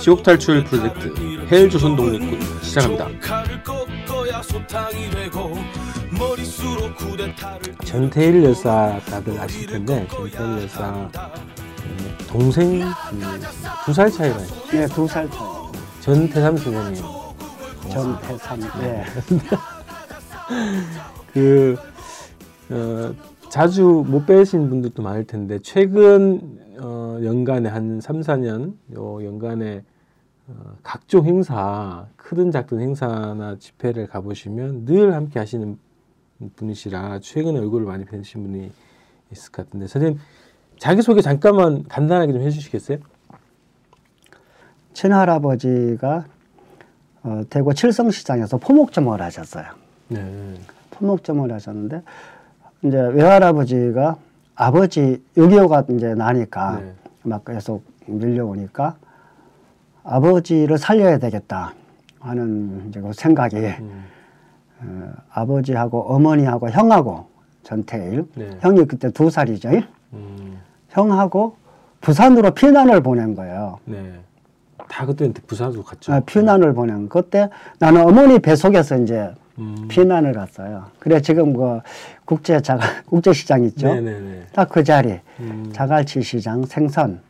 지옥 탈출 프로젝트 헬 조선 독립군 시작합니다. 전태일 여사 다들 아실 텐데 전태일 여사 동생 두 살 차이가 네, 두 살 차이. 전태삼 선생님. 전태삼. 네. 그 어, 자주 못 뵈신 분들도 많을 텐데 최근 어, 연간에 한 3, 4년 요 연간에 어, 각종 행사 크든 작든 행사나 집회를 가보시면 늘 함께 하시는 분이시라 최근에 얼굴을 많이 뵈신 분이 있을 것 같은데 선생님 자기소개 잠깐만 간단하게 좀 해주시겠어요? 친할아버지가 어, 대구 칠성시장에서 포목점을 하셨어요. 네. 포목점을 하셨는데 이제 외할아버지가 아버지 6.25가 이제 나니까 네. 막 계속 밀려오니까 아버지를 살려야 되겠다 하는 이제 그 생각이 음. 어, 아버지하고 어머니하고 형하고 전태일 네. 형이 그때 두 살이죠. 음. 형하고 부산으로 피난을 보낸 거예요. 네. 다 그때 부산으로 갔죠. 아, 피난을 보낸 그때 나는 어머니 뱃속에서 이제 음. 피난을 갔어요. 그래 지금 그 국제 자갈 국제 시장 있죠. 딱 그 자리 음. 자갈치 시장 생선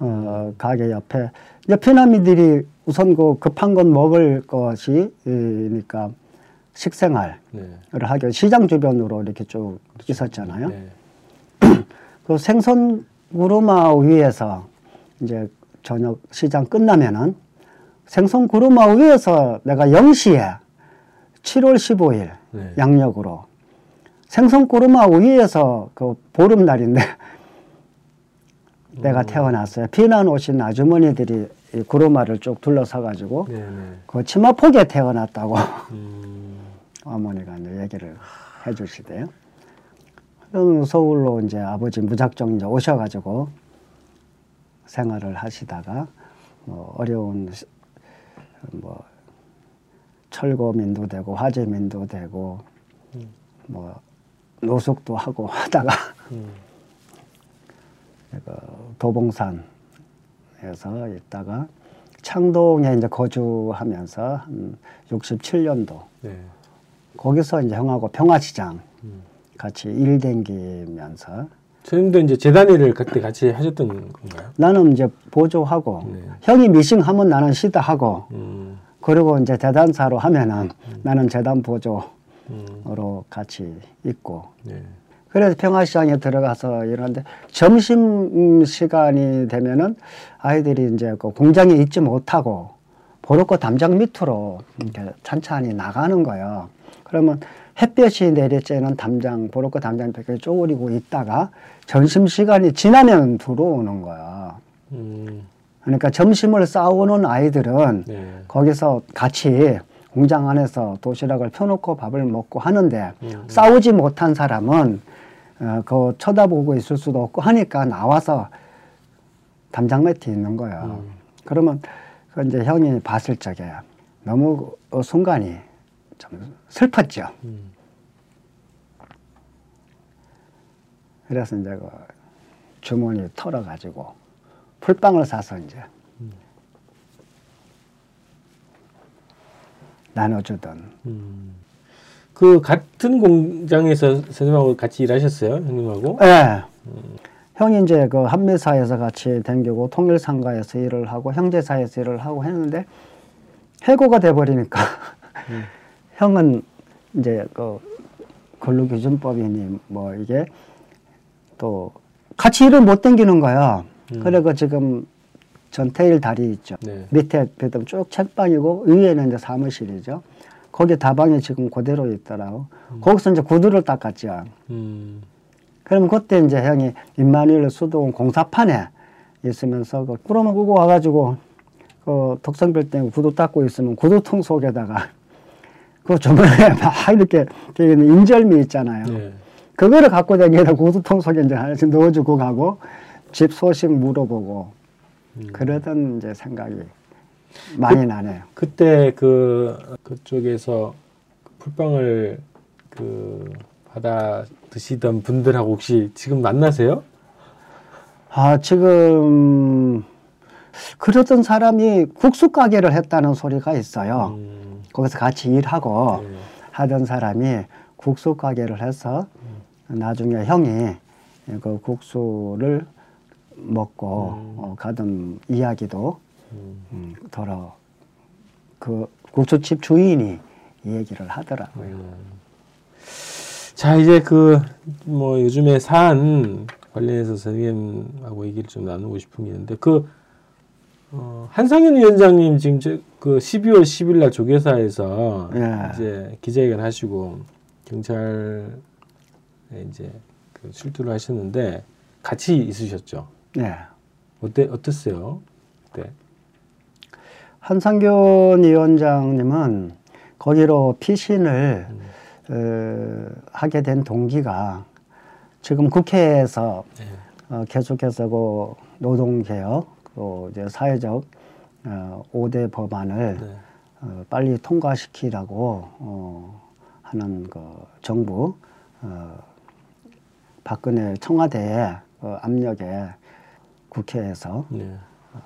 어, 가게 옆에 이제 피난민들이 우선 그 급한 건 먹을 것이니까 식생활을 네. 하기 시장 주변으로 이렇게 쭉 있었잖아요. 네. 그 생선 구루마 위에서 이제 저녁 시장 끝나면은 생선 구루마 위에서 내가 0시에 7월 15일 네. 양력으로 생선 구루마 위에서 그 보름날인데 내가 음. 태어났어요. 피난 오신 아주머니들이 이 구루마를 쭉 둘러서 가지고 네, 네. 그 치마폭에 태어났다고 음. 어머니가 이제 얘기를 해주시대요. 서울로 이제 아버지 무작정 이제 오셔가지고 생활을 하시다가 뭐 어려운 뭐 철거민도 되고 화재민도 되고 음. 뭐 노숙도 하고 하다가 음. 그 도봉산에서 있다가 창동에 이제 거주하면서 한 67년도 네. 거기서 이제 형하고 평화시장 음. 같이 일 댕기면서 선생님도 이제 재단 일을 그때 같이 하셨던 건가요? 나는 이제 보조하고 네. 형이 미싱하면 나는 시다 하고 음. 그리고 이제 대단사로 하면은 음. 나는 재단 보조로 음. 같이 있고 네. 그래서 평화시장에 들어가서 이러는데 점심 시간이 되면은 아이들이 이제 그 공장에 있지 못하고 보로코 담장 밑으로 이렇게 찬찬히 나가는 거예요. 그러면 햇볕이 내릴 때는 담장, 보로코 담장 벽에 쪼그리고 있다가 점심 시간이 지나면 들어오는 거야. 음. 그러니까 점심을 싸우는 아이들은 네. 거기서 같이 공장 안에서 도시락을 펴놓고 밥을 먹고 하는데 음. 싸우지 못한 사람은 어, 그 쳐다보고 있을 수도 없고 하니까 나와서 담장 매트 있는 거야. 음. 그러면 그 이제 형이 봤을 적에 너무 그 순간이 좀 슬펐죠. 음. 그래서 이제 그 주머니 털어가지고 풀빵을 사서 이제 나눠주던. 음. 그 같은 공장에서 선생님하고 같이 일하셨어요, 형님하고? 네. 음. 형이 이제 그 한미사에서 같이 댕기고 통일상가에서 일을 하고 형제사에서 일을 하고 했는데 해고가 돼버리니까 음. 형은 이제 그 근로기준법이니 뭐 이게 또 같이 일을 못 댕기는 거야. 음. 그래 그 지금 전태일 다리 있죠. 네. 밑에 쭉 책방이고 위에는 이제 사무실이죠. 거기 다방이 지금 그대로 있더라고. 음. 거기서 이제 구두를 닦았죠. 음. 그러면 그때 이제 형이 임마누엘 수도원 공사판에 있으면서 그 꾸러만 꾸고 와가지고 그때 구두 닦고 있으면 구두통 속에다가 그 주머니에 막 이렇게 인절미 있잖아요. 네. 그거를 갖고 다니다 구두통 속에 이제 하나씩 넣어주고 가고 집 소식 물어보고 음. 그러던 이제 생각이 많이 그, 나네요. 그때 그 그쪽에서 풀빵을 그 받아 드시던 분들하고 혹시 지금 만나세요? 아 지금 그러던 사람이 국수 가게를 했다는 소리가 있어요. 음. 거기서 같이 일하고 네. 하던 사람이 국수 가게를 해서 음. 나중에 형이 그 국수를 먹고 음. 어, 가던 이야기도 음. 음, 더러 그 국수집 주인이 이 얘기를 하더라고요. 음. 자 이제 그 뭐 요즘에 산 관련해서 선생님하고 얘기를 좀 나누고 싶은 게 있는데 그 어, 한상현 위원장님 지금 저, 그 12월 10일 날 조계사에서 예. 이제 기자회견 하시고 경찰에 이제 그 출두를 하셨는데 같이 있으셨죠? 네. 어때 어땠어요? 네. 한상균 위원장님은 거기로 피신을 음. 어, 하게 된 동기가 지금 국회에서 네. 어, 계속해서 그 노동개혁 또 이제 사회적 어, 5대 법안을 네. 어, 빨리 통과시키라고 어, 하는 그 정부 어, 박근혜 청와대의 그 압력에 국회에서 네. 어,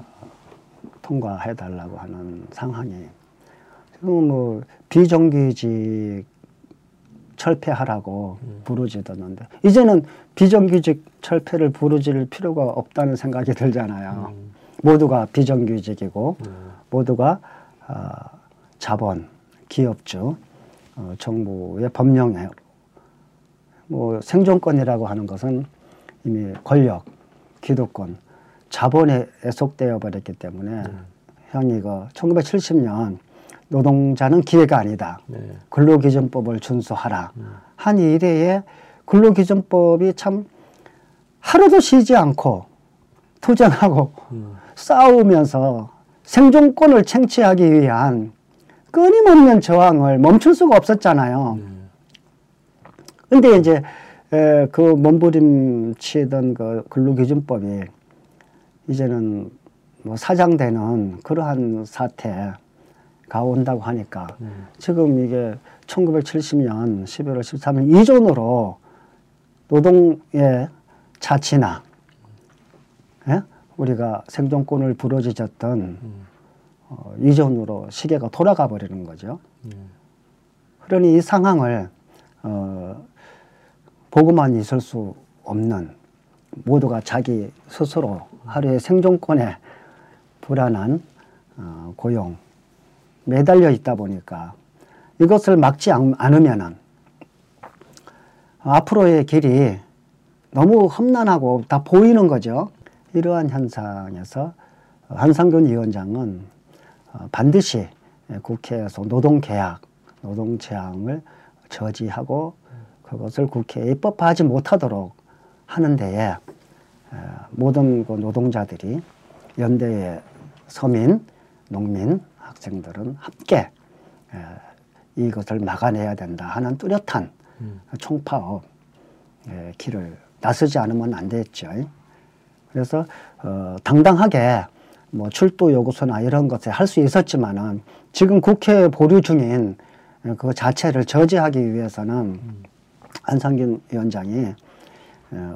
통과해 달라고 하는 상황이 지금 뭐 비정규직 철폐하라고 음. 부르짖었는데 이제는 비정규직 철폐를 부르짖을 필요가 없다는 생각이 들잖아요. 음. 모두가 비정규직이고 음. 모두가 어, 자본, 기업주, 어, 정부의 법령에 뭐 생존권이라고 하는 것은 이미 권력, 기득권, 자본에 애속되어 버렸기 때문에 음. 형이 그 1970년 노동자는 기회가 아니다. 네. 근로기준법을 준수하라. 음. 한 이래에 근로기준법이 참 하루도 쉬지 않고 투쟁하고 음. 싸우면서 생존권을 챙취하기 위한 끊임없는 저항을 멈출 수가 없었잖아요. 음. 근데 이제 에, 그 몸부림치던 그 근로기준법이 이제는 뭐 사장되는 그러한 사태 가 온다고 하니까 음. 지금 이게 1970년 11월 13일 이전으로 노동의 자치나 예? 우리가 생존권을 부러지졌던 음. 어, 이전으로 시계가 돌아가 버리는 거죠. 음. 그러니 이 상황을 어, 보고만 있을 수 없는 모두가 자기 스스로 하루의 생존권에 불안한 어, 고용 매달려 있다 보니까 이것을 막지 않으면은 앞으로의 길이 너무 험난하고 다 보이는 거죠. 이러한 현상에서 한상균 위원장은 어, 반드시 국회에서 노동계약, 노동재앙을 저지하고 그것을 국회에 입법하지 못하도록 하는 데에 모든 그 노동자들이 연대의 서민, 농민, 학생들은 함께 이것을 막아내야 된다 하는 뚜렷한 음. 총파업 길을 나서지 않으면 안 됐죠. 그래서 어, 당당하게 뭐 출도 요구서나 이런 것에 할수 있었지만은 지금 국회 보류 중인 그 자체를 저지하기 위해서는 음. 안상균 위원장이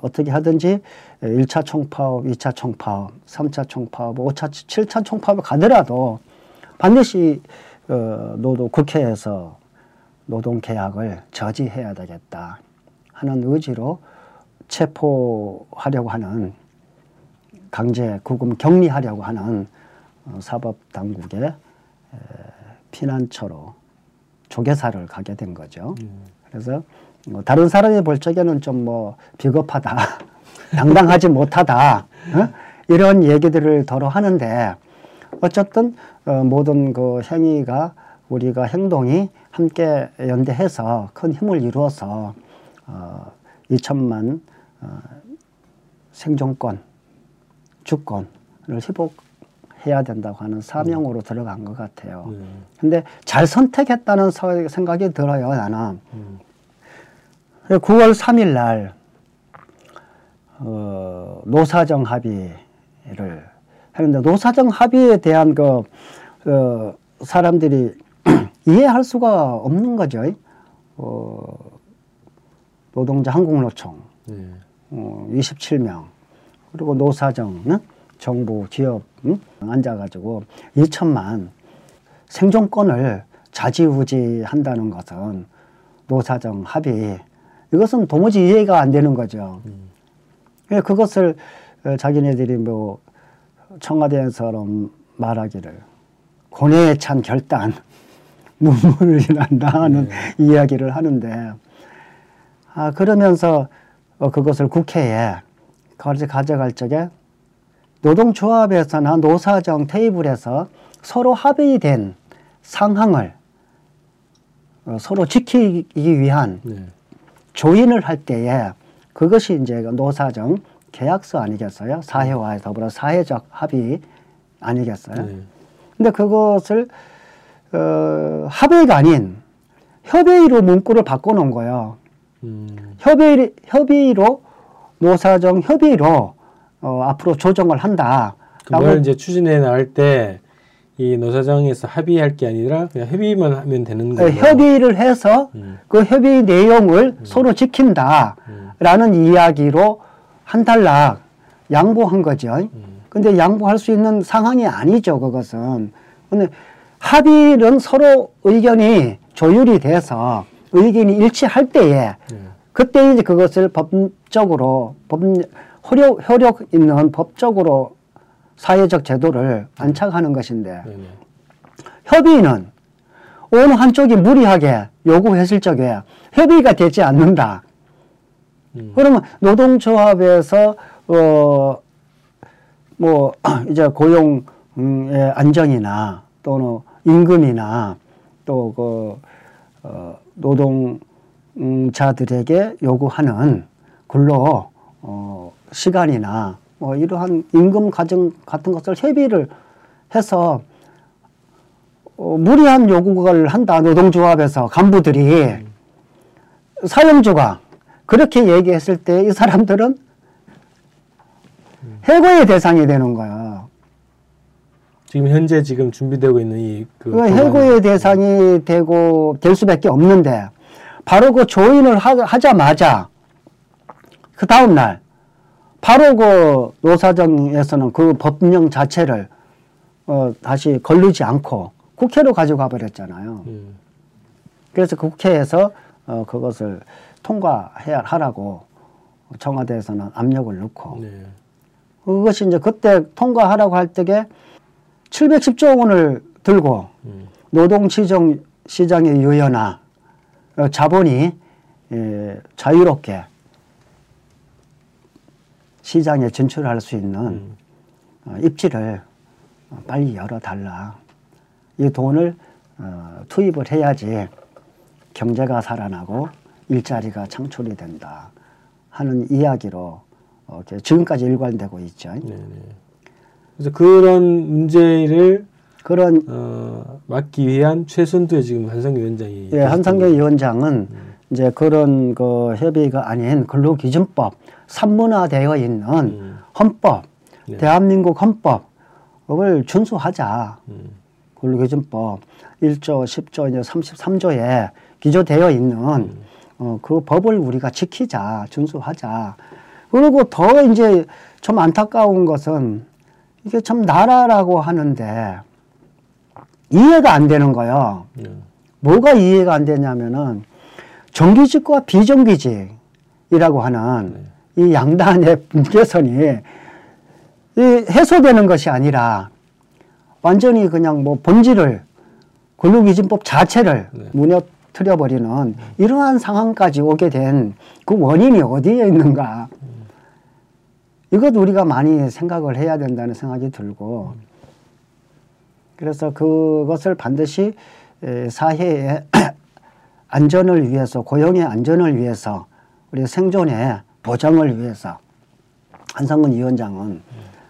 어떻게 하든지 1차 총파업, 2차 총파업, 3차 총파업, 5차, 7차 총파업을 가더라도 반드시 어, 노동 국회에서 노동 계약을 저지해야 되겠다 하는 의지로 체포하려고 하는 강제 구금 격리하려고 하는 어, 사법 당국의 피난처로 조계사를 가게 된 거죠. 음. 그래서 뭐 다른 사람이 볼 적에는 좀 뭐 비겁하다, 당당하지 못하다 어? 이런 얘기들을 더러 하는데 어쨌든 어, 모든 그 행위가 우리가 행동이 함께 연대해서 큰 힘을 이루어서 어, 2천만 어, 생존권, 주권을 회복 해야 된다고 하는 사명으로 음. 들어간 것 같아요. 음. 근데 잘 선택했다는 생각이 들어요, 나는. 음. 9월 3일 날 어, 노사정 합의를 하는데 노사정 합의에 대한 그, 그 사람들이 이해할 수가 없는 거죠. 어, 노동자 한국노총 네. 어, 27명 그리고 노사정은 정부 기업 응? 앉아가지고 2천만 생존권을 자지우지 한다는 것은 노사정 합의 이것은 도무지 이해가 안 되는 거죠. 음. 그것을 어, 자기네들이 뭐 청와대에서는 말하기를 고뇌에 찬 결단 눈물이 난다 하는 네. 이야기를 하는데 아 그러면서 어, 그것을 국회에 가져갈 적에 노동조합에서나 노사정 테이블에서 서로 합의된 상황을 어, 서로 지키기 위한 네. 조인을 할 때에 그것이 이제 노사정 계약서 아니겠어요? 사회와의 더불어 사회적 합의 아니겠어요? 네. 근데 그것을 어, 합의가 아닌 협의로 문구를 바꿔놓은 거예요. 음. 협의 협의로 노사정 협의로 어, 앞으로 조정을 한다. 그걸 이제 추진해 나갈 때 이 노사정에서 합의할 게 아니라 그냥 협의만 하면 되는 거예요. 네, 협의를 해서 음. 그 협의 내용을 음. 서로 지킨다라는 음. 이야기로 한 달락 양보한 거죠. 음. 근데 양보할 수 있는 상황이 아니죠, 그것은. 근데 합의는 서로 의견이 조율이 돼서 의견이 일치할 때에 네. 그때 이제 그것을 법적으로 법 효력, 효력 있는 법적으로 사회적 제도를 안착하는 것인데 네네. 협의는 어느 한쪽이 무리하게 요구했을 적에 협의가 되지 않는다. 음. 그러면 노동조합에서 어 뭐 이제 고용의 안정이나 또는 임금이나 또그 어, 노동자들에게 요구하는 근로 어, 시간이나 뭐 이러한 임금 과정 같은 것을 협의를 해서 어, 무리한 요구를 한다 노동조합에서 간부들이 음. 사용주가 그렇게 얘기했을 때 이 사람들은 해고의 대상이 되는 거야. 지금 현재 지금 준비되고 있는 이그 그 해고의 대상이 되고 될 수밖에 없는데 바로 그 조인을 하, 자마자그 다음 날 바로 그 노사정에서는 그 법령 자체를 어, 다시 걸르지 않고 국회로 가져가 버렸잖아요. 음. 그래서 그 국회에서 어, 그것을 통과해야 하라고 청와대에서는 압력을 넣고 네. 그것이 이제 그때 통과하라고 할 때에 710조 원을 들고 음. 노동시정 시장의 유연화 어, 자본이 예, 자유롭게 시장에 진출할 수 있는 음. 어, 입지를 빨리 열어달라. 이 돈을 어, 투입을 해야지 경제가 살아나고 일자리가 창출이 된다 하는 이야기로 어, 지금까지 일관되고 있죠. 네네. 그래서 그런 문제를 그런 어, 막기 위한 최선두에 지금 한상규 위원장이 예, 한상규 위원장은 음. 이제 그런 그 협의가 아닌 근로기준법 산문화되어 있는 음. 헌법, 네. 대한민국 헌법을 준수하자. 음. 근로기준법 1조, 10조, 이제 33조에 기조되어 있는 음. 어, 그 법을 우리가 지키자, 준수하자. 그리고 더 이제 좀 안타까운 것은 이게 참 나라라고 하는데 이해가 안 되는 거예요. 네. 뭐가 이해가 안 되냐면은 정규직과 비정규직이라고 하는 네. 이 양단의 분계선이 이 해소되는 것이 아니라 완전히 그냥 뭐 본질을 근로기준법 자체를 네. 무너뜨려 버리는 음. 이러한 상황까지 오게 된 그 원인이 어디에 있는가? 음. 이것 우리가 많이 생각을 해야 된다는 생각이 들고 음. 그래서 그것을 반드시 사회의 안전을 위해서 고용의 안전을 위해서 우리 생존의 보장을 위해서 한상근 위원장은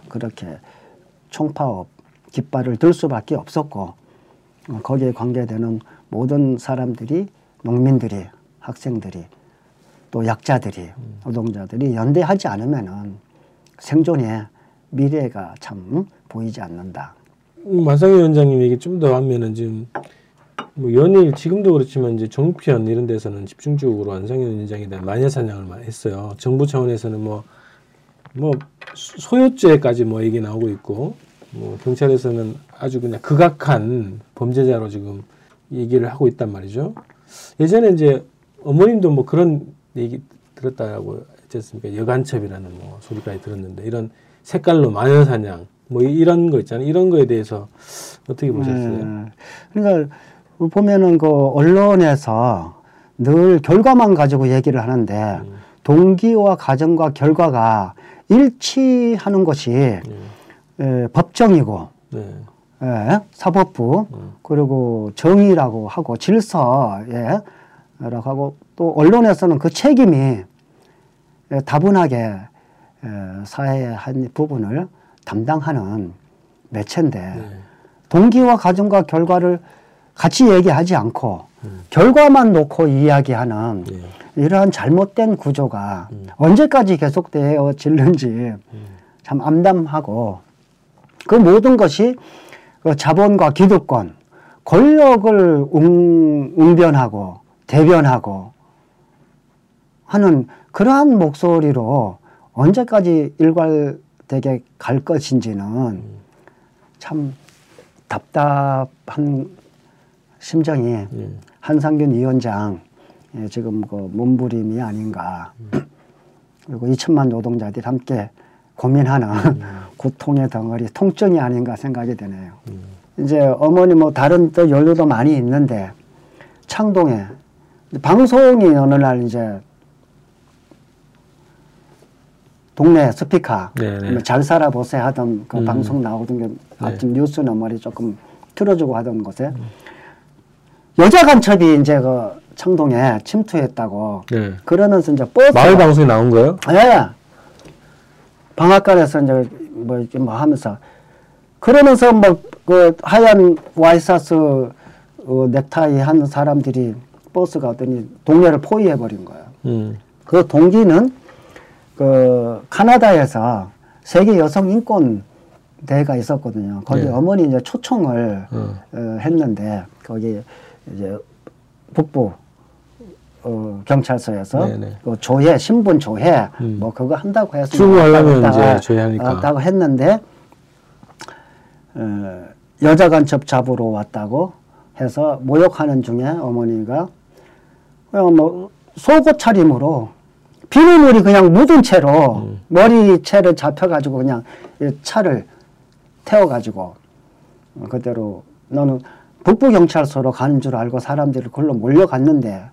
그렇게 총파업 깃발을 들 수밖에 없었고 어, 거기에 관계되는 모든 사람들이 농민들이 학생들이 또 약자들이 노동자들이 연대하지 않으면은 생존의 미래가 참 보이지 않는다. 만상희 위원장님 얘기 좀 더 하면은 지금 뭐 연일 지금도 그렇지만 이제 정편 이런 데서는 집중적으로 안상현 위원장에 대한 마녀 사냥을 많이 했어요. 정부 차원에서는 뭐, 뭐 소요죄까지 뭐 얘기 나오고 있고 뭐 경찰에서는 아주 그냥 극악한 범죄자로 지금 얘기를 하고 있단 말이죠. 예전에 이제 어머님도 뭐 그런 얘기 들었다고 했지 않습니까? 여간첩이라는 뭐 소리까지 들었는데 이런 색깔로 마녀 사냥 뭐 이런 거 있잖아요. 이런 거에 대해서 어떻게 보셨어요? 네. 그러니까 보면은 그 언론에서 늘 결과만 가지고 얘기를 하는데 음. 동기와 가정과 결과가 일치하는 것이 네. 에, 법정이고 네. 예, 사법부 음. 그리고 정의라고 하고 질서에 라고 하고 또 언론에서는 그 책임이 다분하게 에, 사회의 한 부분을 담당하는 매체인데 네. 동기와 가정과 결과를 같이 얘기하지 않고 음. 결과만 놓고 이야기하는 네. 이러한 잘못된 구조가 음. 언제까지 계속되어질는지 음. 참 암담하고 그 모든 것이 그 자본과 기득권, 권력을 웅, 웅변하고 대변하고 하는 그러한 목소리로 언제까지 일괄되게 갈 것인지는 음. 참 답답한 심정이 음. 한상균 위원장 예, 지금 그 몸부림이 아닌가. 그리고 2천만 노동자들이 함께 고민하는 음. 고통의 덩어리, 통증이 아닌가 생각이 되네요. 음. 이제 어머니 뭐 다른 또 연료도 많이 있는데 창동에 방송이 어느 날 이제 동네 스피커 네네. 네. 잘 살아보세요 하던 그 음. 방송 나오던 게 네. 아침 네. 뉴스는 머리 조금 틀어주고 하던 곳에 음. 여자 간첩이 이제 그 청동에 침투했다고. 네. 그러면서 이제 버스. 마을 방송에 나온 거예요? 예. 방앗간에서 이제 뭐, 뭐 하면서. 그러면서 뭐, 그 하얀 와이사스 어, 넥타이 한 사람들이 버스가 어더니 동네를 포위해 버린 거예요. 음. 그 동기는 그 카나다에서 세계 여성 인권 대회가 있었거든요. 거기 네. 어머니 이제 초청을 어. 어, 했는데 거기 이제 북부 어, 경찰서에서 그 조회 신분 조회 음. 뭐 그거 한다고 해서 출근하려면 이제 조회하니까 한다고 했는데 어, 여자 간첩 잡으러 왔다고 해서 모욕하는 중에 어머니가 그냥 뭐 속옷 차림으로 비누물이 그냥 묻은 채로 음. 머리 채를 잡혀가지고 그냥 차를 태워가지고 그대로 너는 북부경찰서로 가는 줄 알고 사람들이 그걸로 몰려갔는데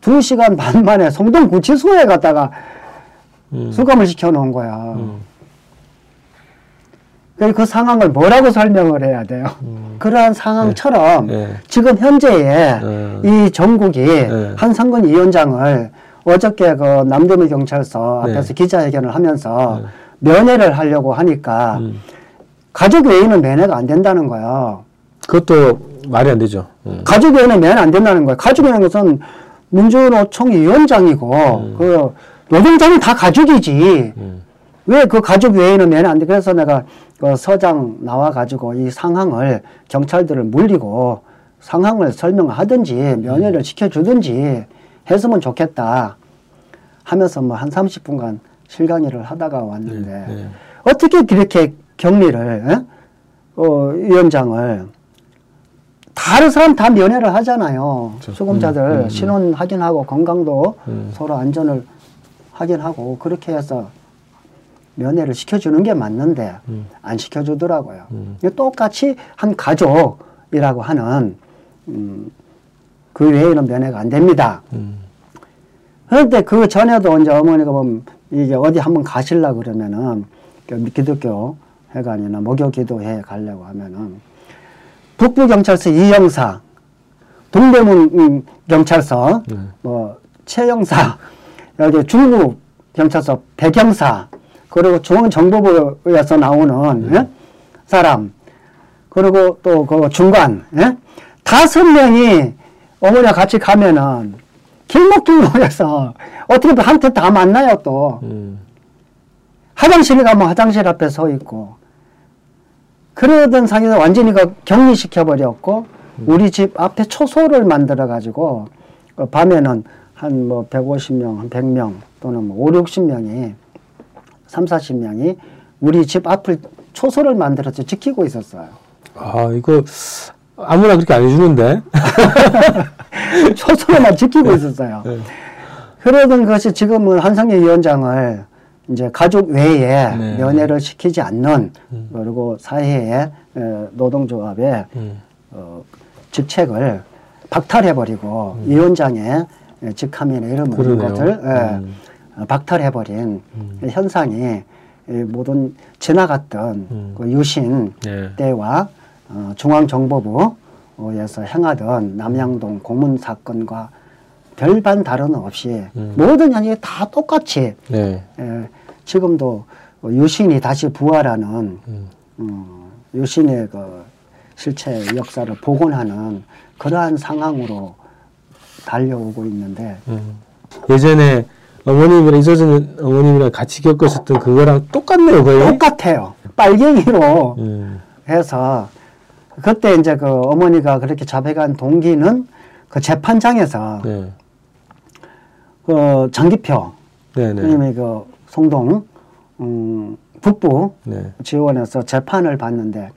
두 시간 반 만에 성동 구치소에 갔다가 음. 수감을 시켜놓은 거야. 음. 그 상황을 뭐라고 설명을 해야 돼요? 음. 그러한 상황처럼 네. 네. 지금 현재의 네. 이 전국이 네. 한상근 위원장을 어저께 그 남대문 경찰서 네. 앞에서 기자회견을 하면서 네. 면회를 하려고 하니까 음. 가족 외에는 면회가 안 된다는 거야. 그것도 말이 안 되죠. 음. 가족위원회 매는 안 된다는 거예요. 가족이라는 것은 민주노총 위원장이고 음. 그 노동자는 다 가족이지. 음. 왜그 가족 외에는 매는 안 돼? 그래서 내가 그 서장 나와 가지고 이 상황을 경찰들을 물리고 상황을 설명하든지 면회를 음. 시켜주든지 했으면 좋겠다 하면서 뭐 한 30분간 실강의를 하다가 왔는데 네, 네. 어떻게 그렇게 격리를 에? 어, 위원장을 다른 사람 다 면회를 하잖아요. 그렇죠. 수금자들 음, 음, 음, 신원 확인하고 건강도 음. 서로 안전을 확인하고 그렇게 해서 면회를 시켜주는 게 맞는데 음. 안 시켜주더라고요. 음. 똑같이 한 가족이라고 하는 그 외에는 면회가 안 됩니다. 그런데 그 전에도 이제 어머니가 보면 이게 어디 한번 가실라 그러면은 그 기독교 회관이나 목요 기도회 가려고 하면은 북부경찰서 이형사, 동대문 음, 경찰서, 네. 뭐, 최영사, 여기 중국 경찰서 백형사, 그리고 중앙정보부에서 나오는 네. 예? 사람, 그리고 또 그 중관, 예? 다섯 명이 어머니와 같이 가면은 길목길목에서 어떻게 한테 다 만나요 또. 음. 화장실에 가면 화장실 앞에 서 있고 그러던 상에서 완전히 그 격리시켜 버렸고 음. 우리 집 앞에 초소를 만들어 가지고 그 밤에는 한 뭐 150명, 한 100명 또는 뭐 5, 60명이 3, 40명이 우리 집 앞을 초소를 만들어서 지키고 있었어요. 아 이거 아무나 그렇게 안 해주는데 초소로만 지키고 있었어요. 네. 그러던 것이 지금은 한상희 위원장을 이제 가족 외에 네. 면회를 시키지 않는 음. 그리고 사회의 어, 노동조합의 음. 어, 직책을 박탈해버리고 음. 위원장의 직함이나 이런 모든 것을 예, 음. 박탈해버린 음. 현상이 모든 지나갔던 음. 그 유신 네. 때와 어, 중앙정보부에서 행하던 남양동 고문 사건과 별반 다른 없이 음. 모든 현역이 다 똑같이 네. 에, 지금도 유신이 다시 부활하는 음. 어, 유신의 그 실체 역사를 복원하는 그러한 상황으로 달려오고 있는데 음. 예전에 어머님이랑 이서진 어머님이랑 같이 겪으셨던 그거랑 똑같네요, 거의. 똑같아요. 빨갱이로 음. 해서 그때 이제 그 어머니가 그렇게 잡혀간 동기는 그 재판장에서 네. 그 장기표 네네. 그 송동 음, 북부 네. 지원해서 재판을 받는데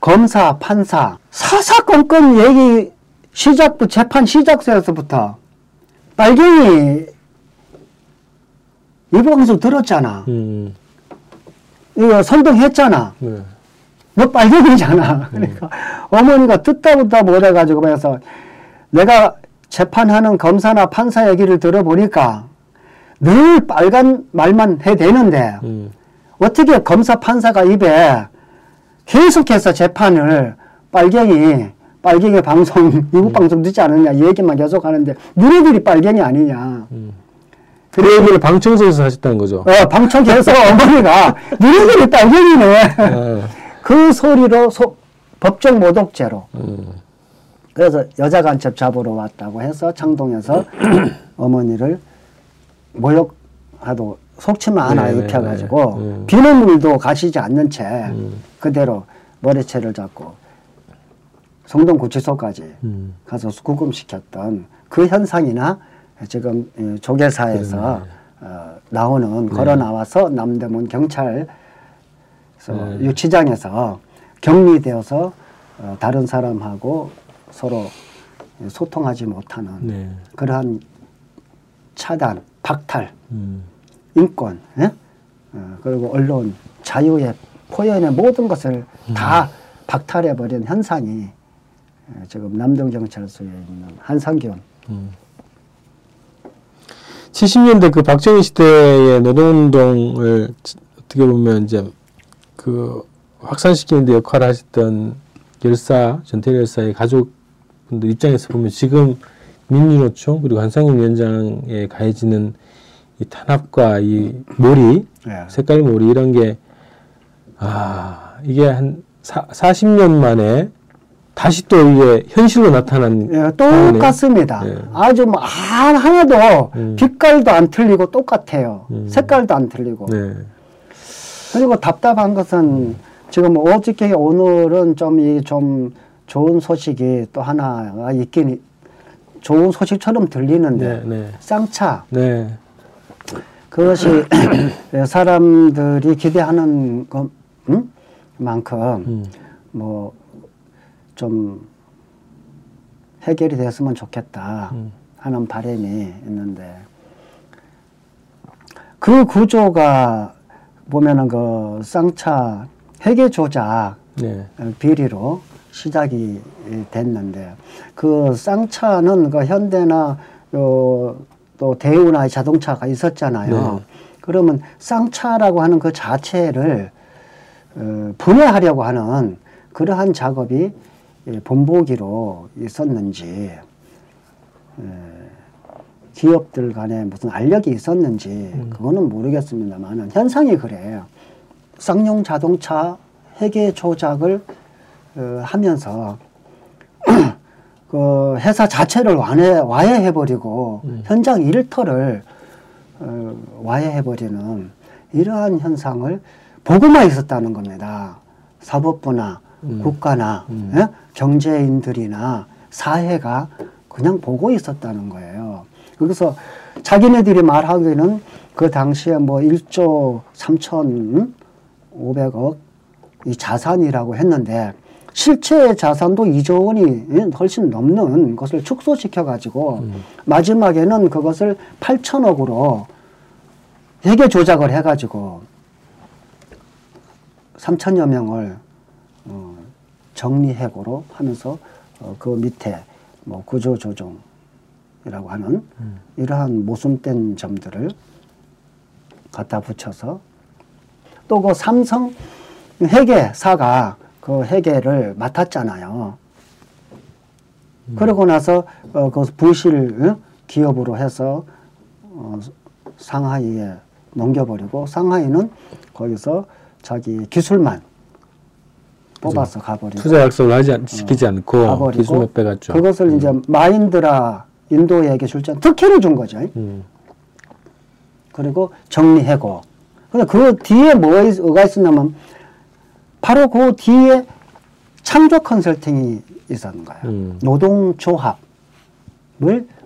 검사, 판사 사사건건 얘기 시작부 재판 시작서에서부터 빨갱이 이 방송 들었잖아. 음. 이거 선동했잖아. 네. 너 빨갱이잖아. 그러니까 음. 어머니가 듣다 듣다 못해가지고 그래서 내가 재판하는 검사나 판사 얘기를 들어보니까 늘 빨간 말만 해대는데 음. 어떻게 검사 판사가 입에 계속해서 재판을 빨갱이 빨갱이 방송 미국 음. 방송 듣지 않느냐 얘기만 계속 하는데 너네들이 빨갱이 아니냐 음. 그 얘기를 방청석에서 하셨다는 거죠 어, 방청석에서 어머니가 너네들이 빨갱이네 어. 그 소리로 소, 법정 모독죄로 음. 그래서 여자 간첩 잡으러 왔다고 해서 창동에서 어머니를 모욕하도 속치만 하나 네, 입혀가지고 네, 네. 음. 비눗물도 가시지 않는 채 음. 그대로 머리채를 잡고 성동구치소까지 음. 가서 구금시켰던 그 현상이나 지금 조계사에서 어, 나오는 네. 걸어 나와서 남대문 경찰 네. 유치장에서 격리되어서 어, 다른 사람하고 서로 소통하지 못하는 네. 그러한 차단, 박탈, 음. 인권, 예? 어, 그리고 언론, 자유의 표현의 모든 것을 음. 다 박탈해버린 현상이 예, 지금 남동경찰서에 있는 한상균. 음. 70년대 그 박정희 시대의 노동운동을 어떻게 보면 이제 그 확산시키는 데 역할을 하셨던 열사, 전태일 열사의 가족 분들 입장에서 보면 지금 민주노총 그리고 한상윤 위원장에 가해지는 이 탄압과 이 몰이 네. 색깔 몰이 이런 게 아, 이게 한 사, 40년 만에 다시 또 이게 현실로 나타난 예, 똑같습니다. 예. 아주 뭐 하나도 음. 빛깔도 안 틀리고 똑같아요. 음. 색깔도 안 틀리고. 네. 그리고 답답한 것은 음. 지금 어저께 오늘은 좀 이좀 좋은 소식이 또 하나가 있긴 좋은 소식처럼 들리는데 네, 네. 쌍차 네. 그것이 사람들이 기대하는 것 음? 만큼 음. 뭐좀 해결이 됐으면 좋겠다 음. 하는 바람이 있는데 그 구조가 보면은 그 쌍차 회계 조작 네. 비리로 시작이 됐는데 그 쌍차는 그 현대나 요, 또 대우나 자동차가 있었잖아요. 네. 그러면 쌍차라고 하는 그 자체를 어, 분해하려고 하는 그러한 작업이 예, 본보기로 있었는지 예, 기업들 간에 무슨 알력이 있었는지 음. 그거는 모르겠습니다만 현상이 그래요. 쌍용 자동차 회계 조작을 어, 하면서 그 회사 자체를 와해, 와해해버리고 음. 현장 일터를 어, 와해해버리는 이러한 현상을 보고만 있었다는 겁니다. 사법부나 음. 국가나 음. 예? 경제인들이나 사회가 그냥 보고 있었다는 거예요. 그래서 자기네들이 말하기는 그 당시에 뭐 1조 3천 500억 이 자산이라고 했는데 실제 자산도 2조 원이 훨씬 넘는 것을 축소시켜 가지고 음. 마지막에는 그것을 8천억으로 회계 조작을 해 가지고 3천여 명을 어, 정리해고로 하면서 어, 그 밑에 뭐 구조 조정이라고 하는 음. 이러한 모순된 점들을 갖다 붙여서 또 그 삼성 회계사가 그 회계를 맡았잖아요. 음. 그러고 나서 어, 그 부실 기업으로 해서 어, 상하이에 넘겨버리고 상하이는 거기서 자기 기술만 뽑아서 가버리고 투자 약속을 하지 않, 시키지 어, 않고 가버리고 기술만 빼갔죠. 그것을 음. 이제 마인드라 인도에게 출전 특혜를 준 거죠. 음. 그리고 정리해고. 근데 그 뒤에 뭐가 있었냐면 바로 그 뒤에 창조 컨설팅이 있었는 거예요. 음. 노동조합을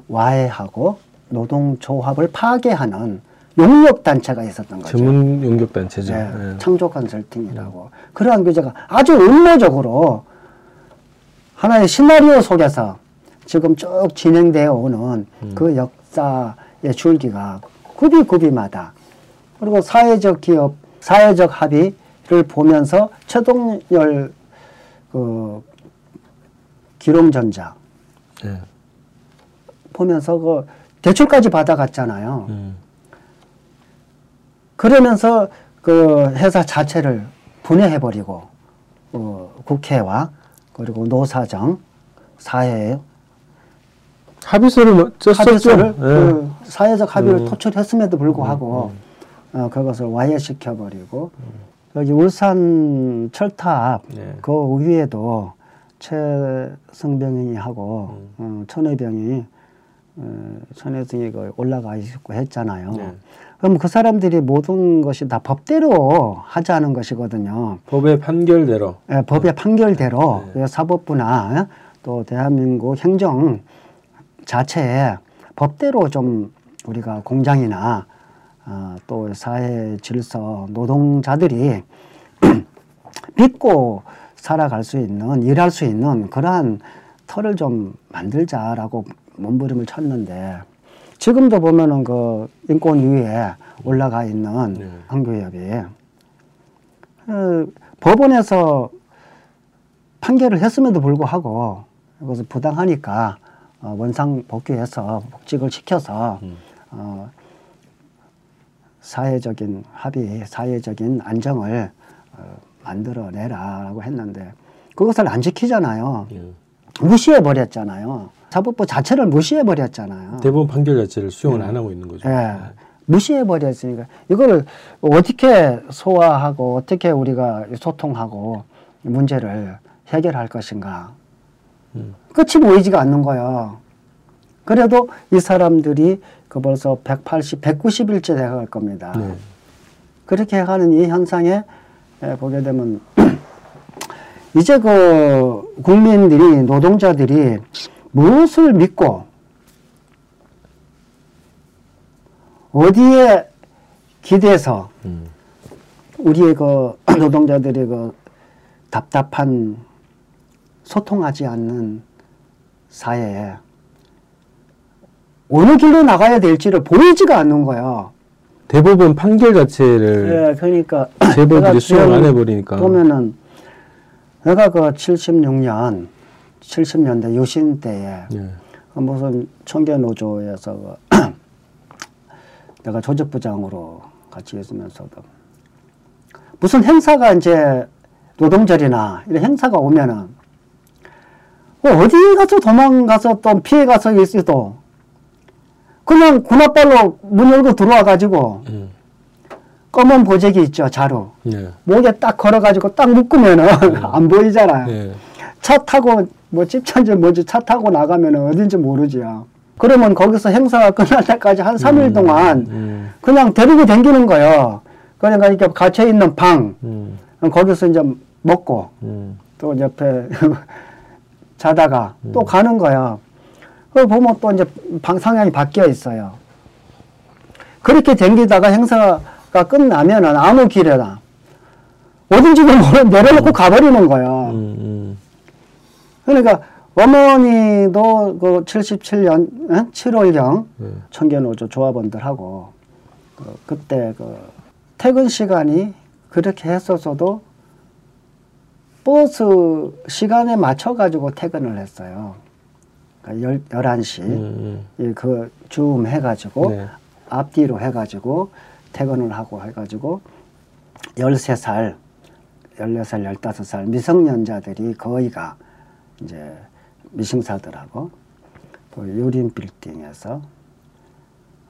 와해하고 노동조합을 파괴하는 용역 단체가 있었던 거죠. 전문 용역 단체죠. 네, 네. 창조 컨설팅이라고. 음. 그러한 규제가 아주 음모적으로 하나의 시나리오 속에서 지금 쭉 진행되어 오는 음. 그 역사의 줄기가 구비구비마다 그리고 사회적 기업, 사회적 합의 를 보면서 최동열 그 기룡전자 네. 보면서 그 대출까지 받아갔잖아요. 음. 그러면서 그 회사 자체를 분해해버리고 어, 국회와 그리고 노사정 사회에 합의서를 합의서를 네. 그 사회적 합의를 음. 토출했음에도 불구하고 음. 음. 어, 그것을 와해시켜 버리고 음. 여기 울산 철탑 네. 그 위에도 최성병이 하고 음. 어, 천혜병이 어, 천혜승이 그 올라가 있고 했잖아요. 네. 그럼 그 사람들이 모든 것이 다 법대로 하자는 것이거든요. 법의 판결대로. 네, 법의 판결대로 네. 사법부나 또 대한민국 행정 자체에 법대로 좀 우리가 공장이나 어, 또 사회 질서 노동자들이 믿고 살아갈 수 있는 일할 수 있는 그러한 터를 좀 만들자라고 몸부림을 쳤는데 지금도 보면은 그 인권 위에 올라가 있는 네. 한교협이 그 법원에서 판결을 했음에도 불구하고 그것을 부당하니까 어, 원상 복귀해서 복직을 시켜서 음. 어, 사회적인 합의, 사회적인 안정을 어, 만들어내라라고 했는데 그것을 안 지키잖아요. 예. 무시해 버렸잖아요. 사법부 자체를 무시해 버렸잖아요. 대법원 판결 자체를 수용을 예. 안 하고 있는 거죠. 예. 무시해 버렸으니까 이거를 어떻게 소화하고 어떻게 우리가 소통하고 문제를 해결할 것인가 음. 끝이 보이지가 않는 거예요. 그래도 이 사람들이 그 벌써 180, 190일째 돼갈 겁니다. 네. 그렇게 가는 이 현상에 보게 되면 이제 그 국민들이 노동자들이 무엇을 믿고 어디에 기대서 음. 우리의 그 노동자들의 그 답답한 소통하지 않는 사회에 어느 길로 나가야 될지를 보이지가 않는 거야. 대부분 판결 자체를 예, 그러니까 재벌들이 수용 안 해버리니까 보면은 내가 그 76년 70년대 유신 때에 예. 그 무슨 청계 노조에서 그 내가 조직부장으로 같이 있으면서도 무슨 행사가 이제 노동절이나 이런 행사가 오면은 뭐 어디 가서 도망가서 또 피해 가서 있어도 그냥 군합발로 문 열고 들어와 가지고 음. 검은 보재기 있죠 자루 네. 목에 딱 걸어 가지고 딱 묶으면은 네. 안 보이잖아요. 네. 차 타고 뭐 집차인지 뭔지 차 타고 나가면은 어딘지 모르지요. 그러면 거기서 행사가 끝날 때까지 한 3일 음, 동안 음. 그냥 데리고 댕기는 거예요. 그러니까 이렇게 갇혀 있는 방 음. 거기서 이제 먹고 음. 또 옆에 자다가 또 음. 가는 거야. 그 보면 또 이제 방 상향이 바뀌어 있어요. 그렇게 댕기다가 행사가 끝나면은 아무 길에나 어딘지도 모르 내려놓고 음. 가버리는 거야. 음, 음. 그러니까 어머니도 그 77년 7월경 네. 청계노조 조합원들하고 그 그때 그 퇴근 시간이 그렇게 했었어도 버스 시간에 맞춰 가지고 퇴근을 했어요. 열, 11시 음. 음. 그줌 해가지고 네. 앞뒤로 해가지고 퇴근을 하고 해가지고 13살, 14살, 15살 미성년자들이 거의가 이제 미싱사들하고 그 유린 빌딩에서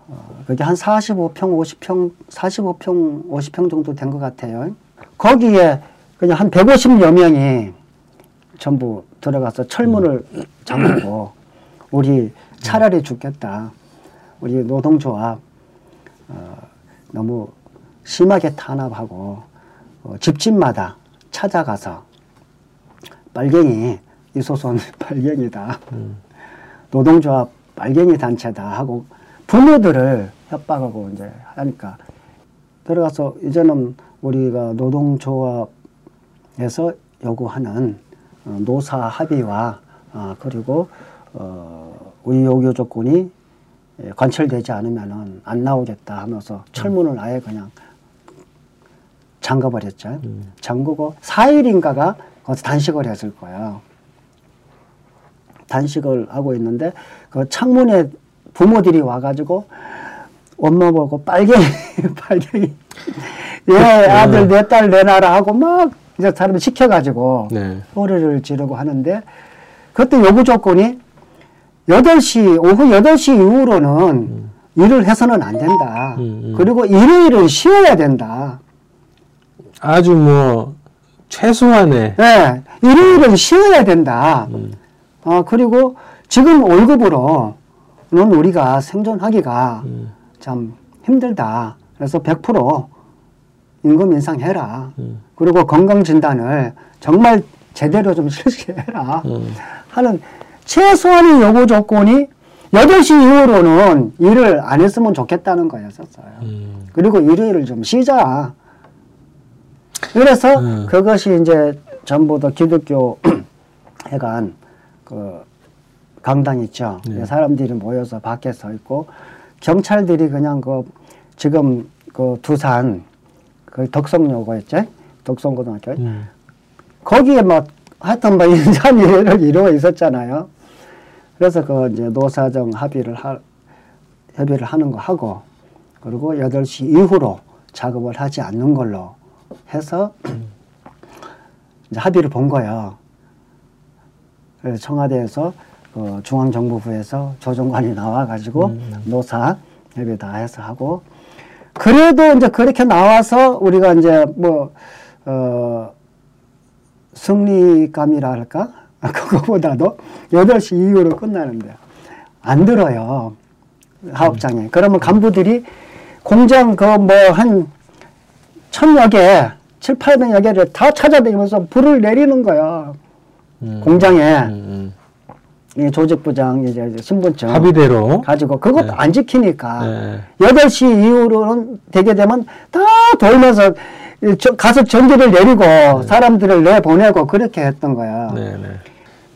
어, 그게 한 45평, 50평, 45평, 50평 정도 된 것 같아요. 거기에 그냥 한 150여 명이 전부 들어가서 철문을 잠그고 우리 차라리 죽겠다. 우리 노동조합 어, 너무 심하게 탄압하고 어, 집집마다 찾아가서 빨갱이 이소선 빨갱이다. 음. 노동조합 빨갱이 단체다 하고 부모들을 협박하고 이제 하니까 들어가서 이제는 우리가 노동조합에서 요구하는 어, 노사 합의와 어, 그리고 어, 의료교 조건이 관철되지 않으면은 안 나오겠다 하면서 철문을 아예 그냥 잠가버렸죠. 음. 잠그고 4일인가가 거기서 단식을 했을 거예요. 단식을 하고 있는데 그 창문에 부모들이 와가지고 엄마 보고 빨갱이 빨갱이 예 아들 내 딸 내놔라 하고 막 이제 사람을 시켜가지고 네. 소리를 지르고 하는데 그때 요구 조건이 8시 오후 8시 이후로는 음. 일을 해서는 안 된다. 음, 음. 그리고 일요일은 쉬어야 된다. 아주 뭐 최소한의 네, 일요일은 쉬어야 된다. 음. 어, 그리고 지금 월급으로는 우리가 생존하기가 음. 참 힘들다. 그래서 100% 임금 인상해라. 음. 그리고 건강진단을 정말 제대로 좀 실시해라. 음. 하는 최소한의 요구 조건이 8시 이후로는 일을 안 했으면 좋겠다는 거였었어요. 음. 그리고 일요일을 좀 쉬자. 그래서 음. 그것이 이제 전부 다 기독교 해간 그 강당 있죠. 네. 사람들이 모여서 밖에 서 있고 경찰들이 그냥 그 지금 그 두산 그 덕성여고였죠. 덕성고등학교. 네. 거기에 막 하여튼 뭐 인산 일을 이루어 있었잖아요. 그래서 그 이제 노사정 합의를 하, 협의를 하는 거 하고 그리고 8시 이후로 작업을 하지 않는 걸로 해서 이제 합의를 본 거예요. 그래서 청와대에서 그 중앙정부부에서 조정관이 나와가지고 음. 노사 협의 다 해서 하고 그래도 이제 그렇게 나와서 우리가 이제 뭐, 어, 승리감이라 할까? 그거보다도 8시 이후로 끝나는데 안 들어요. 사업장에. 음. 그러면 간부들이 공장 그 뭐 한 천여 개, 칠, 팔백여 개를 다 찾아다니면서 불을 내리는 거야. 음. 공장에. 음, 음. 조직부장 이제 신분증 합의대로 가지고 그것도 네. 안 지키니까 네. 8시 이후로는 되게 되면 다 돌면서 가서 전기를 내리고 네. 사람들을 내보내고 그렇게 했던 거야. 네, 네.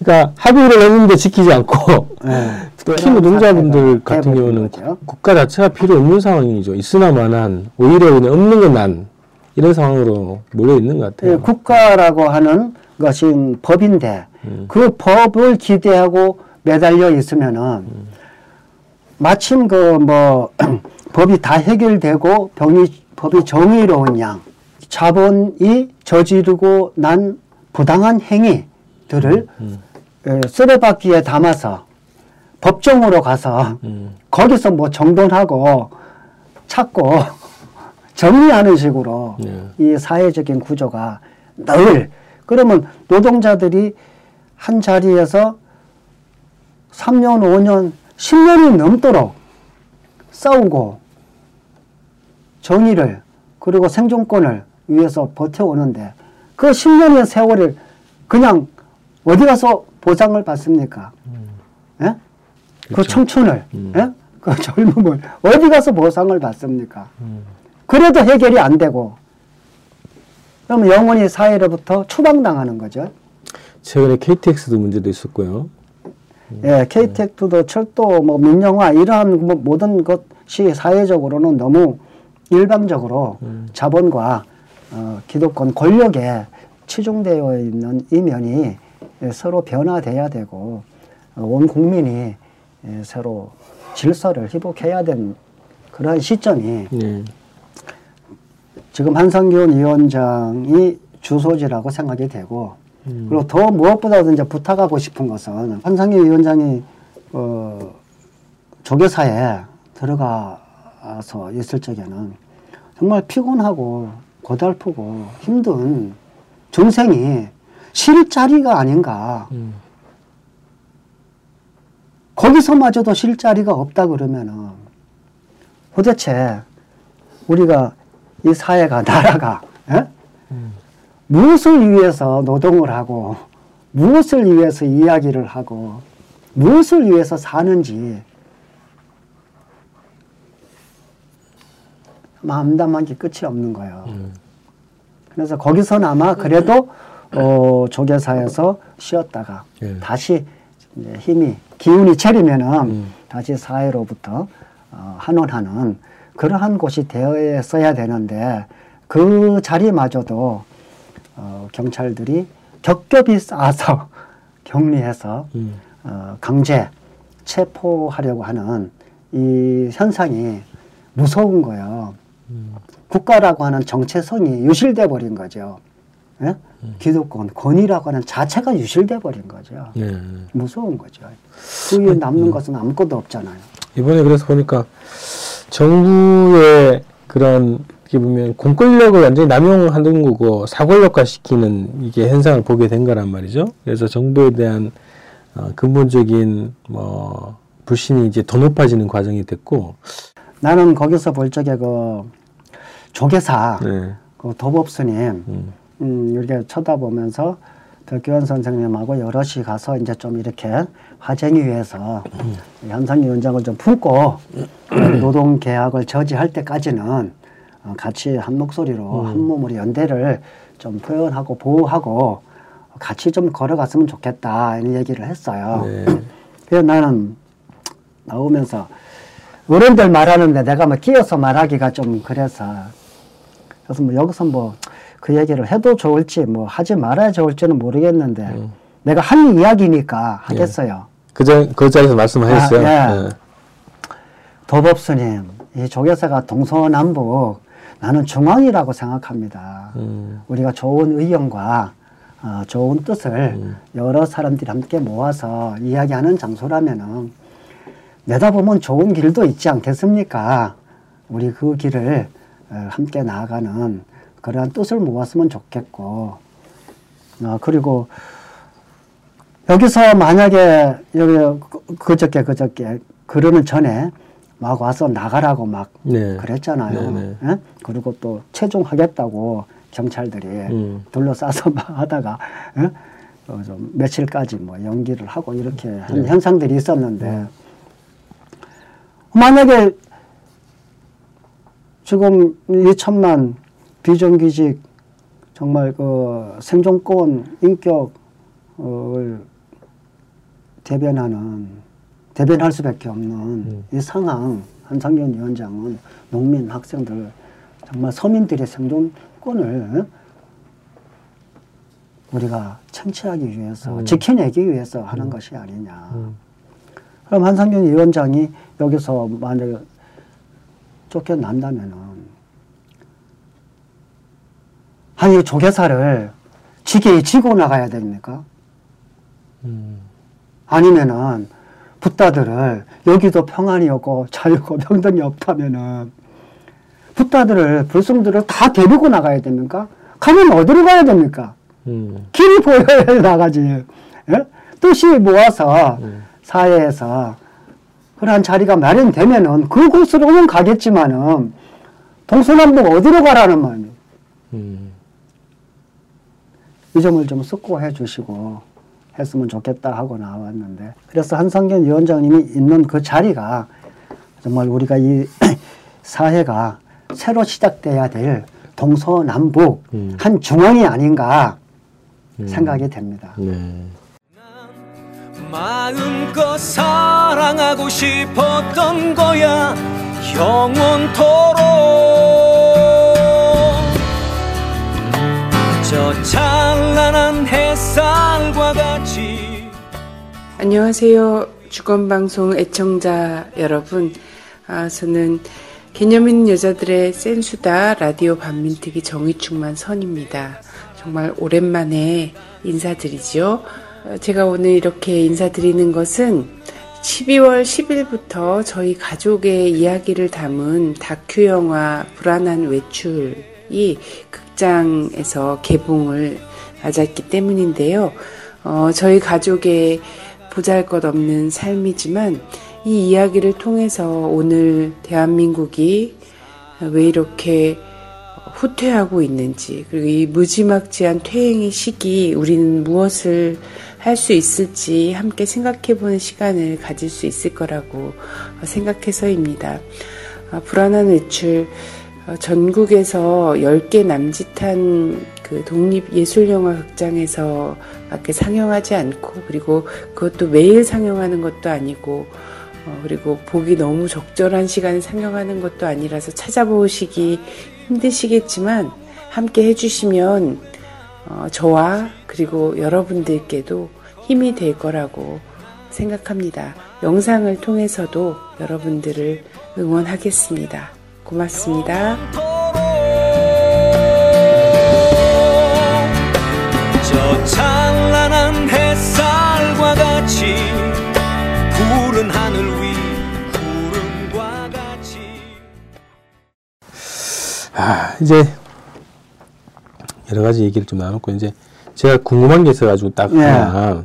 그러니까 합의를 했는데 지키지 않고 네. 특히 노동자분들 같은 경우는 거죠. 국가 자체가 필요 없는 상황이죠. 있으나마난 오히려 그냥 없는 건 난 이런 상황으로 몰려 있는 것 같아요. 네, 국가라고 하는 것은 법인데 음. 그 법을 기대하고 매달려 있으면은 음. 마침 그 뭐 법이 다 해결되고 병이 법이 정의로운 양 자본이 저지르고 난 부당한 행위들을 음. 음. 쓰레받기에 담아서 법정으로 가서 음. 거기서 뭐 정돈하고 찾고 정리하는 식으로 네. 이 사회적인 구조가 늘 그러면 노동자들이 한 자리에서 3년, 5년, 10년이 넘도록 싸우고 정의를 그리고 생존권을 위해서 버텨오는데 그 10년의 세월을 그냥 어디 가서 보상을 받습니까? 음. 예? 그 그렇죠. 청춘을, 음. 예? 그 젊음을 어디 가서 보상을 받습니까? 음. 그래도 해결이 안 되고 그러면 영원히 사회로부터 추방당하는 거죠. 최근에 KTX도 문제도 있었고요. 예, KTX도 철도, 뭐 민영화 이러한 뭐 모든 것이 사회적으로는 너무 일방적으로 음. 자본과 어, 기득권 권력에 치중되어 있는 이면이 서로 변화돼야 되고 어, 온 국민이 예, 서로 질서를 회복해야 된 그러한 시점이 네. 지금 한성균 위원장이 주소지라고 생각이 되고 음. 그리고 더 무엇보다도 이제 부탁하고 싶은 것은 한상규 위원장이 어, 조계사에 들어가서 있을 적에는 정말 피곤하고 고달프고 힘든 중생이 쉴 자리가 아닌가. 음. 거기서마저도 쉴 자리가 없다 그러면은 도대체 우리가 이 사회가 나라가 예? 음. 무엇을 위해서 노동을 하고 무엇을 위해서 이야기를 하고 무엇을 위해서 사는지 마음담한 게 끝이 없는 거예요. 음. 그래서 거기서나마 그래도 어, 조계사에서 쉬었다가 예. 다시 힘이 기운이 차리면은 음. 다시 사회로부터 어, 환원하는 그러한 곳이 되어야 되는데 그 자리마저도 어, 경찰들이 겹겹이 쌓아서 격리해서 음. 어, 강제 체포하려고 하는 이 현상이 무서운 거예요. 음. 국가라고 하는 정체성이 유실돼 버린 거죠. 예? 음. 기득권, 권위라고 하는 자체가 유실돼 버린 거죠. 네. 무서운 거죠. 그 위에 남는 음. 것은 아무것도 없잖아요. 이번에 그래서 보니까 정부의 그런 어떻게 보면 공권력을 완전히 남용하는 거고 사권력화 시키는 이게 현상을 보게 된 거란 말이죠. 그래서 정부에 대한 어, 근본적인 뭐 불신이 이제 더 높아지는 과정이 됐고 나는 거기서 볼 적에 그 조계사 네. 그 도법스님 음. 음, 이렇게 쳐다보면서 백교환 선생님하고 여럿이 가서 이제 좀 이렇게 화쟁이 위해서 음. 현상 위원장을 좀 품고 노동 계약을 저지할 때까지는 어, 같이 한 목소리로 음. 한 몸으로 연대를 좀 표현하고 보호하고 같이 좀 걸어갔으면 좋겠다 이런 얘기를 했어요. 네. 그래서 나는 나오면서 어른들 말하는데 내가 뭐 끼어서 말하기가 좀 그래서 그래서 뭐 여기서 뭐 그 얘기를 해도 좋을지 뭐 하지 말아야 좋을지는 모르겠는데 음. 내가 한 이야기니까 하겠어요. 예. 그 자 그 자리에서 말씀하셨어요. 아, 예. 예. 도법스님, 이 조계사가 동서남북 나는 중앙이라고 생각합니다. 음. 우리가 좋은 의견과 어, 좋은 뜻을 음. 여러 사람들이 함께 모아서 이야기하는 장소라면은 내다보면 좋은 길도 있지 않겠습니까? 우리 그 길을 어, 함께 나아가는 그러한 뜻을 모았으면 좋겠고, 어, 그리고 여기서 만약에 여기 그, 그저께 그저께 그러는 전에 막 와서 나가라고 막 네. 그랬잖아요. 네, 네. 예? 그리고 또 최종하겠다고 경찰들이 음. 둘러싸서 막 하다가 예? 어, 좀 며칠까지 뭐 연기를 하고 이렇게 한 네. 현상들이 있었는데 네. 만약에 지금 2천만 비정규직 정말 그 생존권 인격을 대변하는 대변할 수밖에 없는 음. 이 상황 한상현 위원장은 농민 학생들 정말 서민들의 생존권을 우리가 청취하기 위해서 음. 지켜내기 위해서 하는 음. 것이 아니냐. 음. 그럼 한상현 위원장이 여기서 만약에 쫓겨난다면은 아니 조계사를 지게 지고 나가야 됩니까? 음. 아니면은 붓다들을 여기도 평안이었고 자유고 평등이 없다면은 붓다들을 불승들을 다 데리고 나가야 됩니까? 가면 어디로 가야 됩니까? 음. 길이 보여야 나가지. 예? 뜻이 모아서 음. 사회에서 그러한 자리가 마련되면은 그곳으로는 가겠지만은 동서남북 어디로 가라는 말이에요. 음. 이 점을 좀 숙고해 주시고 했으면 좋겠다 하고 나왔는데 그래서 한상견 위원장님이 있는 그 자리가 정말 우리가 이 사회가 새로 시작돼야 될 동서남북 음. 한 중앙이 아닌가 음. 생각이 됩니다. 네. 마음껏 사랑하고 싶었던 거야 영원토록 저 찬란한 햇살과 같이. 안녕하세요 주권방송 애청자 여러분. 아, 저는 개념 있는 여자들의 센수다 라디오 반민특위 정의충만 선입니다. 정말 오랜만에 인사드리죠 제가 오늘 이렇게 인사드리는 것은 12월 10일부터 저희 가족의 이야기를 담은 다큐 영화 불안한 외출이 극 장에서 개봉을 맞았기 때문인데요. 어, 저희 가족의 보잘 것 없는 삶이지만 이 이야기를 통해서 오늘 대한민국이 왜 이렇게 후퇴하고 있는지 그리고 이 무지막지한 퇴행의 시기 우리는 무엇을 할 수 있을지 함께 생각해 보는 시간을 가질 수 있을 거라고 생각해서입니다. 아, 불안한 외출 어, 전국에서 10개 남짓한 그 독립예술영화 극장에서 밖에 상영하지 않고 그리고 그것도 매일 상영하는 것도 아니고 어, 그리고 보기 너무 적절한 시간에 상영하는 것도 아니라서 찾아보시기 힘드시겠지만 함께 해주시면 어, 저와 그리고 여러분들께도 힘이 될 거라고 생각합니다. 영상을 통해서도 여러분들을 응원하겠습니다. 고맙습니다. 저 찬란한 햇살과 같이 푸른 하늘 위 구름과 같이 아 이제 여러 가지 얘기를 좀 나눴고 이제 제가 궁금한 게 있어가지고 딱 예. 하나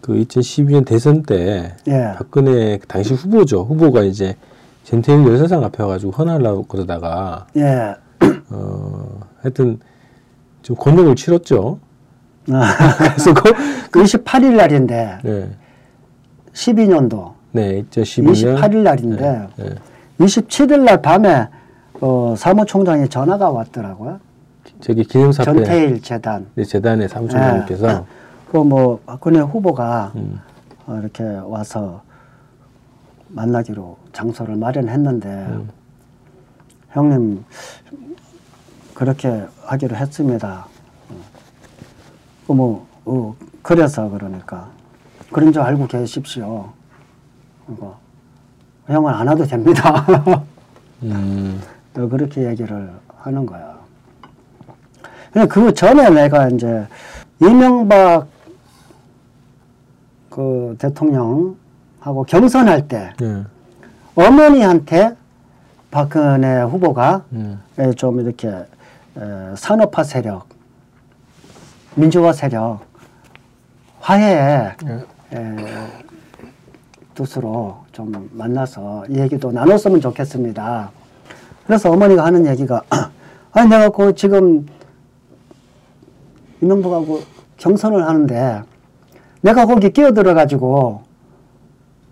그 2012년 대선 때 예. 박근혜 당시 후보죠 후보가 이제 젠테일 열사상 앞에 와가지고 헌하려고 그러다가 예. 어 하여튼 좀 곤욕을 치렀죠. 아. 그래서 그 28일 날인데 네. 12년도 네, 2012년 28일 날인데 네, 네. 27일 날 밤에 어, 사무총장이 전화가 왔더라고요. 저기 기념사태 전태일 재단 네, 재단의 사무총장님께서 네. 그뭐 박근혜 후보가 음. 어, 이렇게 와서 만나기로 장소를 마련했는데 음. 형님 그렇게 하기로 했습니다. 어, 뭐 어, 그래서 그러니까 그런 줄 알고 계십시오. 그러니까 형은 안 와도 됩니다. 음. 그렇게 얘기를 하는 거야. 그 전에 내가 이제 이명박 그 대통령 하고 경선할 때 네. 어머니한테 박근혜 후보가 네. 좀 이렇게 산업화 세력, 민주화 세력, 화해의 네. 뜻으로 좀 만나서 얘기도 나눴으면 좋겠습니다. 그래서 어머니가 하는 얘기가 아니 내가 그 지금 이명박하고 경선을 하는데 내가 거기 끼어들어 가지고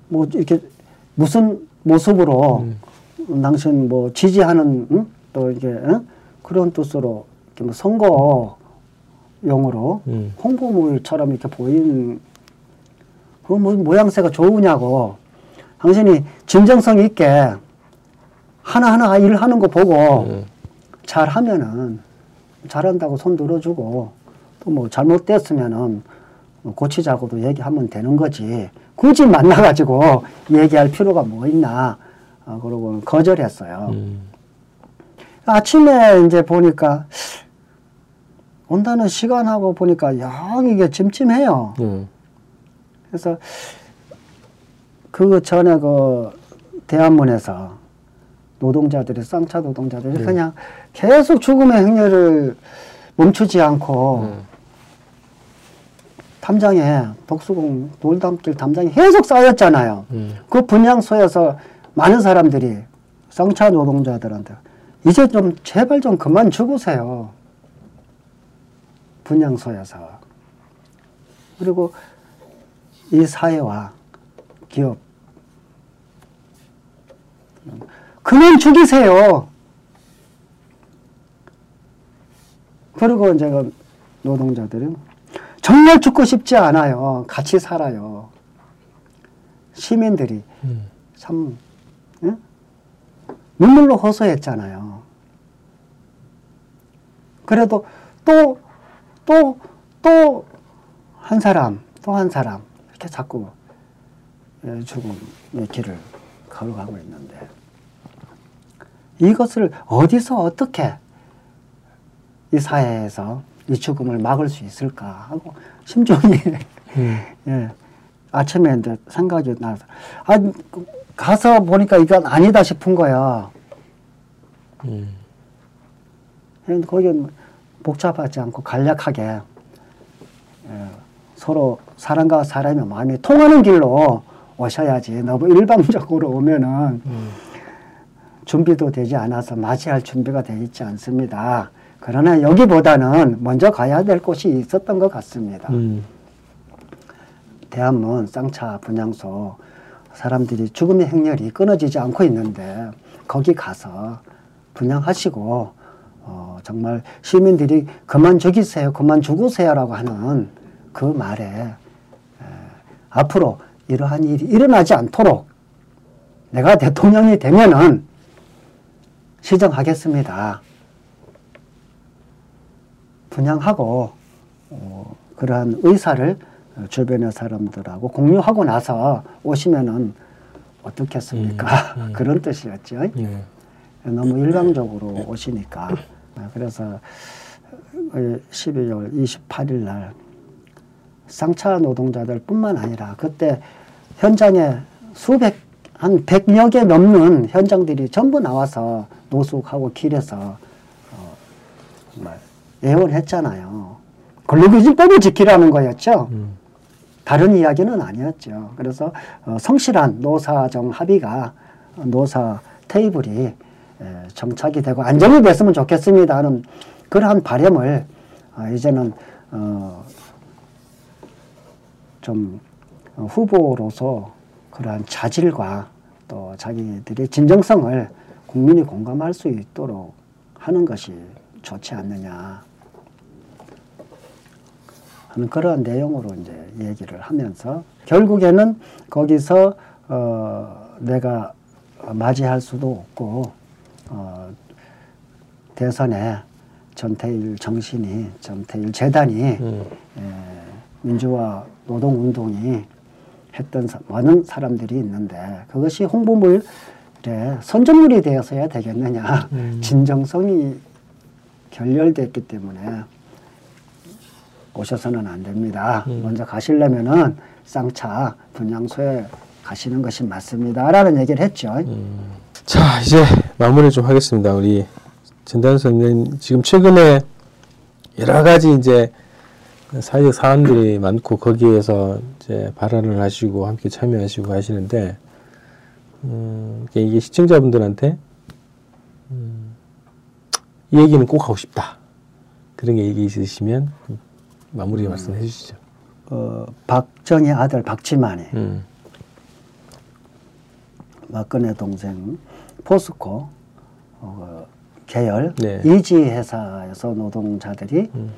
뭐 이렇게 무슨 모습으로 음. 당신 뭐 지지하는 응? 또 이게 응? 그런 뜻으로 이렇게 뭐 선거용으로 음. 홍보물처럼 이렇게 보인 그 모양새가 좋으냐고 당신이 진정성 있게 하나하나 일을 하는 거 보고 음. 잘하면은 잘한다고 손 들어주고 또 뭐 잘못됐으면은 고치자고도 얘기하면 되는 거지. 굳이 만나가지고 얘기할 필요가 뭐 있나. 어, 그러고 거절했어요. 음. 아침에 이제 보니까 온다는 시간하고 보니까 영 이게 찜찜해요. 음. 그래서 그 전에 그 대한문에서 노동자들이 쌍차 노동자들이 음. 그냥 계속 죽음의 행렬을 멈추지 않고 음. 담장에 독수공 돌담길 담장에 계속 쌓였잖아요. 음. 그 분향소에서 많은 사람들이 쌍차 노동자들한테 이제 좀 제발 좀 그만 죽으세요. 분향소에서. 그리고 이 사회와 기업 그만 죽이세요. 그리고 이제 그 노동자들이 정말 죽고 싶지 않아요. 같이 살아요. 시민들이 음. 참 예? 눈물로 호소했잖아요. 그래도 또 또 또 한 사람 또 한 사람 이렇게 자꾸 예, 죽음의 길을 걸어가고 있는데 이것을 어디서 어떻게 이 사회에서 이 죽음을 막을 수 있을까 하고 심정이 음. 예, 아침에 이제 생각이 나서 아 가서 보니까 이건 아니다 싶은 거야. 음. 거기 복잡하지 않고 간략하게 예, 서로 사람과 사람의 마음이 통하는 길로 오셔야지 너무 일방적으로 오면은 음. 준비도 되지 않아서 맞이할 준비가 되어 있지 않습니다. 그러나 여기보다는 먼저 가야 될 곳이 있었던 것 같습니다. 음. 대한문 쌍차 분향소 사람들이 죽음의 행렬이 끊어지지 않고 있는데 거기 가서 분양하시고 어, 정말 시민들이 그만 죽이세요, 그만 죽으세요라고 하는 그 말에 에, 앞으로 이러한 일이 일어나지 않도록 내가 대통령이 되면은 시정하겠습니다. 분양하고 어, 그러한 의사를 주변의 사람들하고 공유하고 나서 오시면은 어떻겠습니까? 음, 음. 그런 뜻이었죠. 네. 너무 일방적으로 오시니까. 아, 그래서 12월 28일 날 쌍차 노동자들 뿐만 아니라 그때 현장에 수백, 한 100여 개 넘는 현장들이 전부 나와서 노숙하고 길에서 어, 정말 예언했잖아요. 근로기준법을 지키라는 거였죠. 음. 다른 이야기는 아니었죠. 그래서 어, 성실한 노사정 합의가 어, 노사 테이블이 에, 정착이 되고 안정이 됐으면 좋겠습니다 하는 그러한 바램을 어, 이제는 어, 좀 후보로서 그러한 자질과 또 자기들의 진정성을 국민이 공감할 수 있도록 하는 것이 좋지 않느냐 하는 그런 내용으로 이제 얘기를 하면서 결국에는 거기서 어 내가 맞이할 수도 없고 어 대선에 전태일 정신이 전태일 재단이 음. 에, 민주화 노동운동이 했던 많은 사람들이 있는데 그것이 홍보물에 선전물이 되어서야 되겠느냐 음. 진정성이 결렬됐기 때문에 오셔서는 안 됩니다. 음. 먼저 가시려면은 쌍차 분양소에 가시는 것이 맞습니다라는 얘기를 했죠. 음. 자 이제 마무리 좀 하겠습니다. 우리 전단 선생 지금 최근에 여러 가지 이제 사회적 사안들이 많고 거기에서 이제 발언을 하시고 함께 참여하시고 하시는데 음, 이게 시청자분들한테 음, 이 얘기는 꼭 하고 싶다 그런 게 얘기 있으시면 마무리 음. 말씀해 주시죠. 어, 박정희 아들 박지만이 음. 박근혜 동생 포스코 어, 계열 네. 이지 회사에서 노동자들이 음.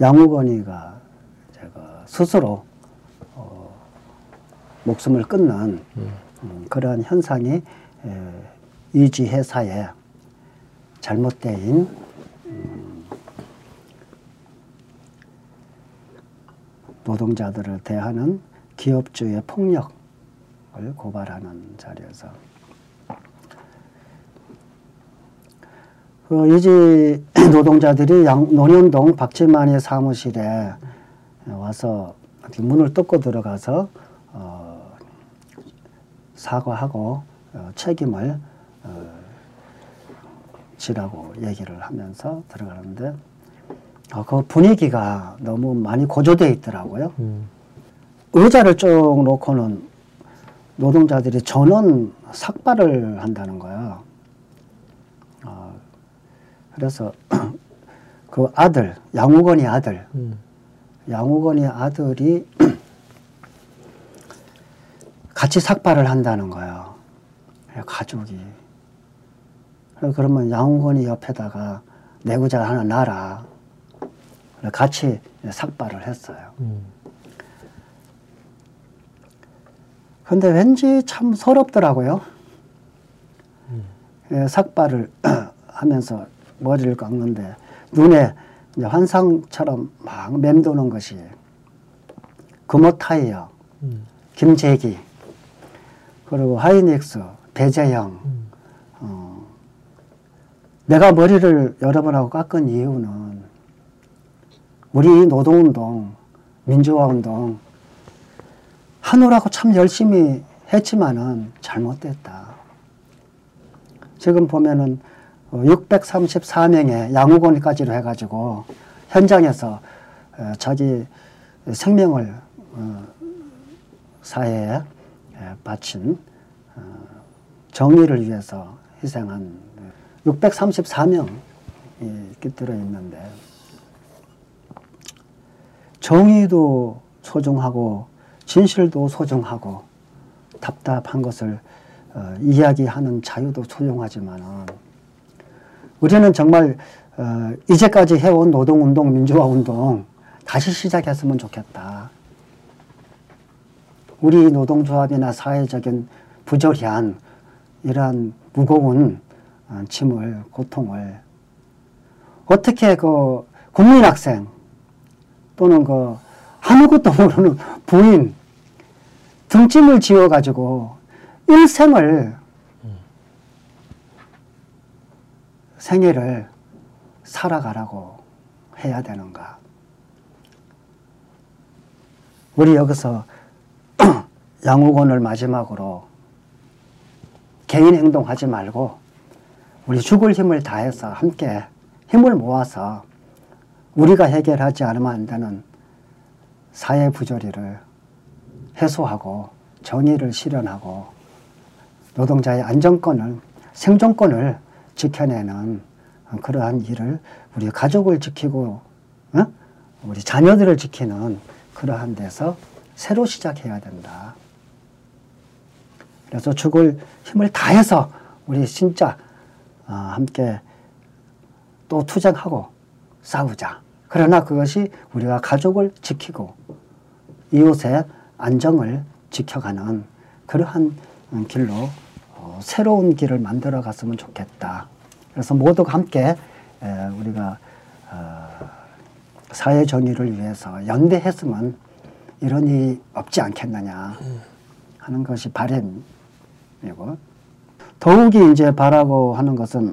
양우건이가 제가 스스로 어, 목숨을 끊는 음. 음, 그러한 현상이 에, 이지 회사의 잘못된 음, 노동자들을 대하는 기업주의 폭력을 고발하는 자리에서. 그 이지 노동자들이 양, 논현동 박지만의 사무실에 와서 문을 뚫고 들어가서 어, 사과하고 어, 책임을 어, 지라고 얘기를 하면서 들어가는데 어, 그 분위기가 너무 많이 고조되어 있더라고요. 음. 의자를 쭉 놓고는 노동자들이 전원 삭발을 한다는 거야. 그래서 그 아들 양우건이 아들 음. 양우건이 아들이 같이 삭발을 한다는 거예요. 가족이. 그러면 양우건이 옆에다가 내구자 하나 놔라. 같이 삭발을 했어요. 음. 근데 왠지 참 서럽더라고요. 음. 예, 삭발을 하면서 머리를 깎는데 눈에 환상처럼 막 맴도는 것이 금호타이어, 음. 김재기, 그리고 하이닉스, 배재영. 음. 어, 내가 머리를 여러 번 하고 깎은 이유는 우리 노동운동, 민주화운동 하느라고 참 열심히 했지만은 잘못됐다. 지금 보면은 634명의 양우건까지로 해가지고 현장에서 어, 자기 생명을 어, 사회에 바친 어, 정의를 위해서 희생한 634명이 깃들어 있는데 정의도 소중하고 진실도 소중하고 답답한 것을 어, 이야기하는 자유도 소중하지만 우리는 정말 어, 이제까지 해온 노동운동, 민주화운동 다시 시작했으면 좋겠다. 우리 노동조합이나 사회적인 부조리한 이러한 무거운 어, 짐을, 고통을 어떻게 그 국민학생 또는 그 아무것도 모르는 부인 등짐을 지어가지고 일생을 생애를 살아가라고 해야 되는가? 우리 여기서 양우건을 마지막으로 개인 행동하지 말고 우리 죽을 힘을 다해서 함께 힘을 모아서 우리가 해결하지 않으면 안 되는 사회 부조리를 해소하고 정의를 실현하고 노동자의 안정권을 생존권을 지켜내는 그러한 일을 우리 가족을 지키고 어? 우리 자녀들을 지키는 그러한 데서 새로 시작해야 된다. 그래서 죽을 힘을 다해서 우리 진짜 어, 함께 또 투쟁하고 싸우자. 그러나 그것이 우리가 가족을 지키고 이웃의 안정을 지켜가는 그러한 길로 어, 새로운 길을 만들어 갔으면 좋겠다. 그래서 모두가 함께 우리가 어, 사회 정의를 위해서 연대했으면 이런 일이 없지 않겠느냐 하는 것이 바램이고 더욱이 이제 바라고 하는 것은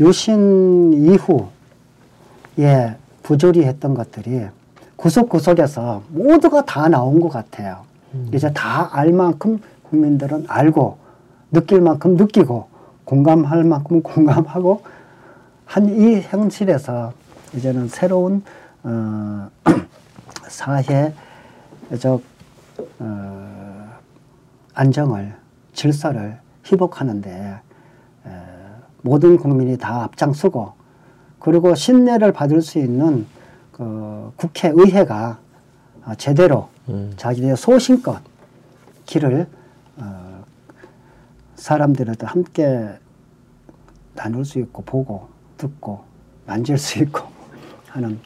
유신 이후에 부조리 했던 것들이 구석구석에서 모두가 다 나온 것 같아요. 음. 이제 다 알 만큼 국민들은 알고 느낄 만큼 느끼고 공감할 만큼 공감하고 한 이 현실에서 이제는 새로운 어, 사회적 어, 안정을 질서를 회복하는데 에, 모든 국민이 다 앞장서고 그리고 신뢰를 받을 수 있는 그 국회의회가 제대로 음. 자기의 소신껏 길을 어, 사람들한테 함께 나눌 수 있고 보고 듣고 만질 수 있고 하는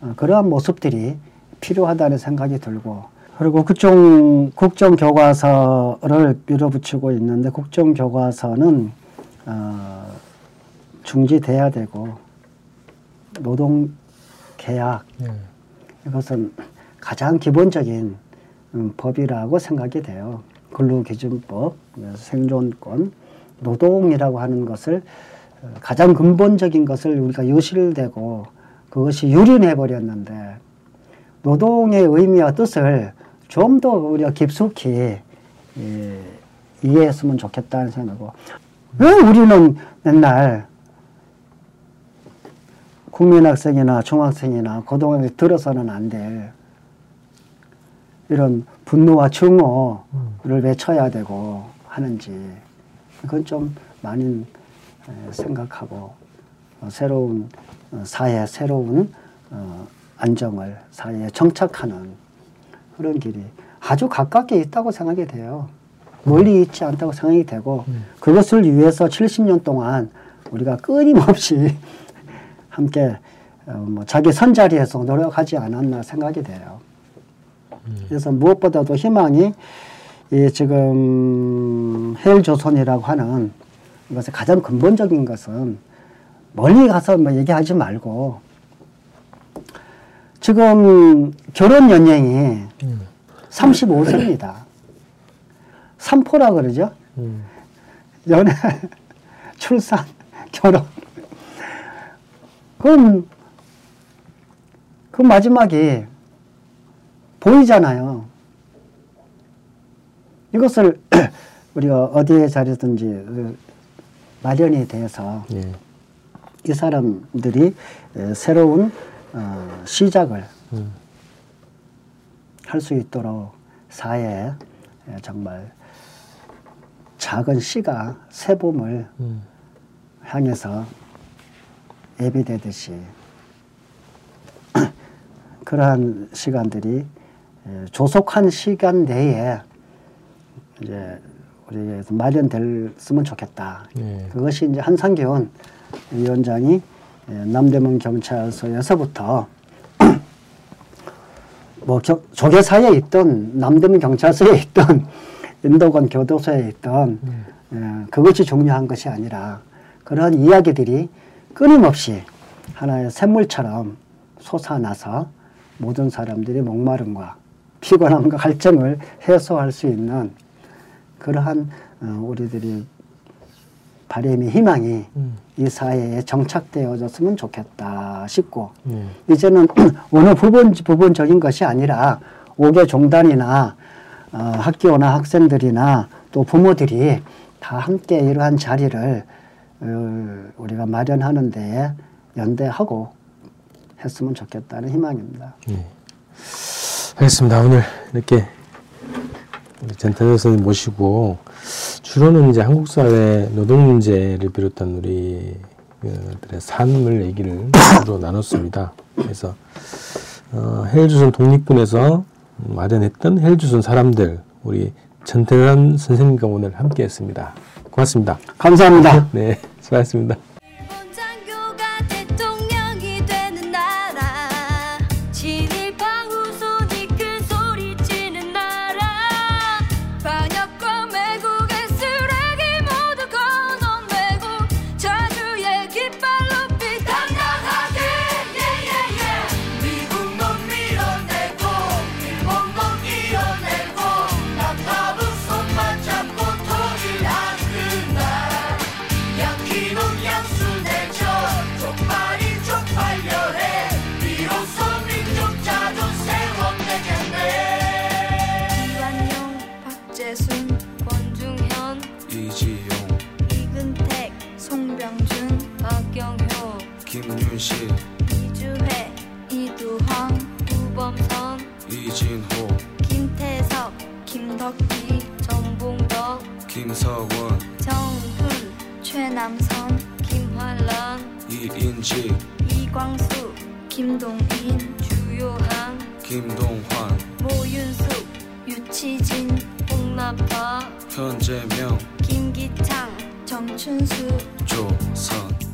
어, 그러한 모습들이 필요하다는 생각이 들고 그리고 국정 국정 교과서를 밀어붙이고 있는데 국정 교과서는 어, 중지돼야 되고 노동 계약 네. 이것은 가장 기본적인 음, 법이라고 생각이 돼요. 근로기준법, 생존권, 노동이라고 하는 것을 어, 가장 근본적인 것을 우리가 유실되고 그것이 유린해 버렸는데 노동의 의미와 뜻을 좀 더 우리가 깊숙이 예, 이해했으면 좋겠다는 생각이고 왜 우리는 맨날 국민학생이나 중학생이나 고등학생 들어서는 안 될 이런 분노와 증오를 음. 외쳐야 되고 하는지 그건 좀 많이 생각하고 어, 새로운 어, 사회, 새로운 어, 안정을 사회에 정착하는 그런 길이 아주 가깝게 있다고 생각이 돼요. 멀리 있지 않다고 생각이 되고 음. 그것을 위해서 70년 동안 우리가 끊임없이 함께 어, 뭐 자기 선자리에서 노력하지 않았나 생각이 돼요. 그래서 무엇보다도 희망이 이 지금 헬조선이라고 하는 이것의 가장 근본적인 것은 멀리 가서 뭐 얘기하지 말고 지금 결혼 연령이 음. 35세입니다. 삼포라 그러죠. 음. 연애, 출산, 결혼. 그럼 그 마지막이 보이잖아요. 이것을 우리가 어디에 자리든지 마련이 돼서 예. 이 사람들이 새로운 어, 시작을 음. 할수 있도록 사회에 정말 작은 씨가 새봄을 음. 향해서 예비되듯이 그러한 시간들이 조속한 시간 내에 이제 우리에게 마련됐으면 좋겠다. 네. 그것이 이제 한상균 위원장이 남대문 경찰서에서부터 뭐 겨, 조계사에 있던 남대문 경찰서에 있던 인도권 교도소에 있던 음. 예, 그것이 중요한 것이 아니라 그런 이야기들이 끊임없이 하나의 샘물처럼 솟아나서 모든 사람들이 목마름과 피곤함과 갈증을 해소할 수 있는 그러한 어, 우리들이 바람이 희망이 음. 이 사회에 정착되어졌으면 좋겠다 싶고 음. 이제는 어느 부분 부분적인 것이 아니라 옥외 종단이나 어, 학교나 학생들이나 또 부모들이 다 함께 이러한 자리를 어, 우리가 마련하는 데 연대하고 했으면 좋겠다는 희망입니다. 네. 알겠습니다. 오늘 이렇게 전태현 선생님 모시고 주로는 이제 한국 사회 노동 문제를 비롯한 우리 들의 삶을 얘기를 주로 나눴습니다. 그래서 어, 헬조선 독립군에서 마련했던 헬조선 사람들 우리 전태현 선생님과 오늘 함께했습니다. 고맙습니다. 감사합니다. 네, 수고하셨습니다. 김서원 정훈 최남선 김환란 이인지 이광수 김동인 주요한 김동환 모윤숙 유치진 홍남파 현재명 김기창 정춘수 조선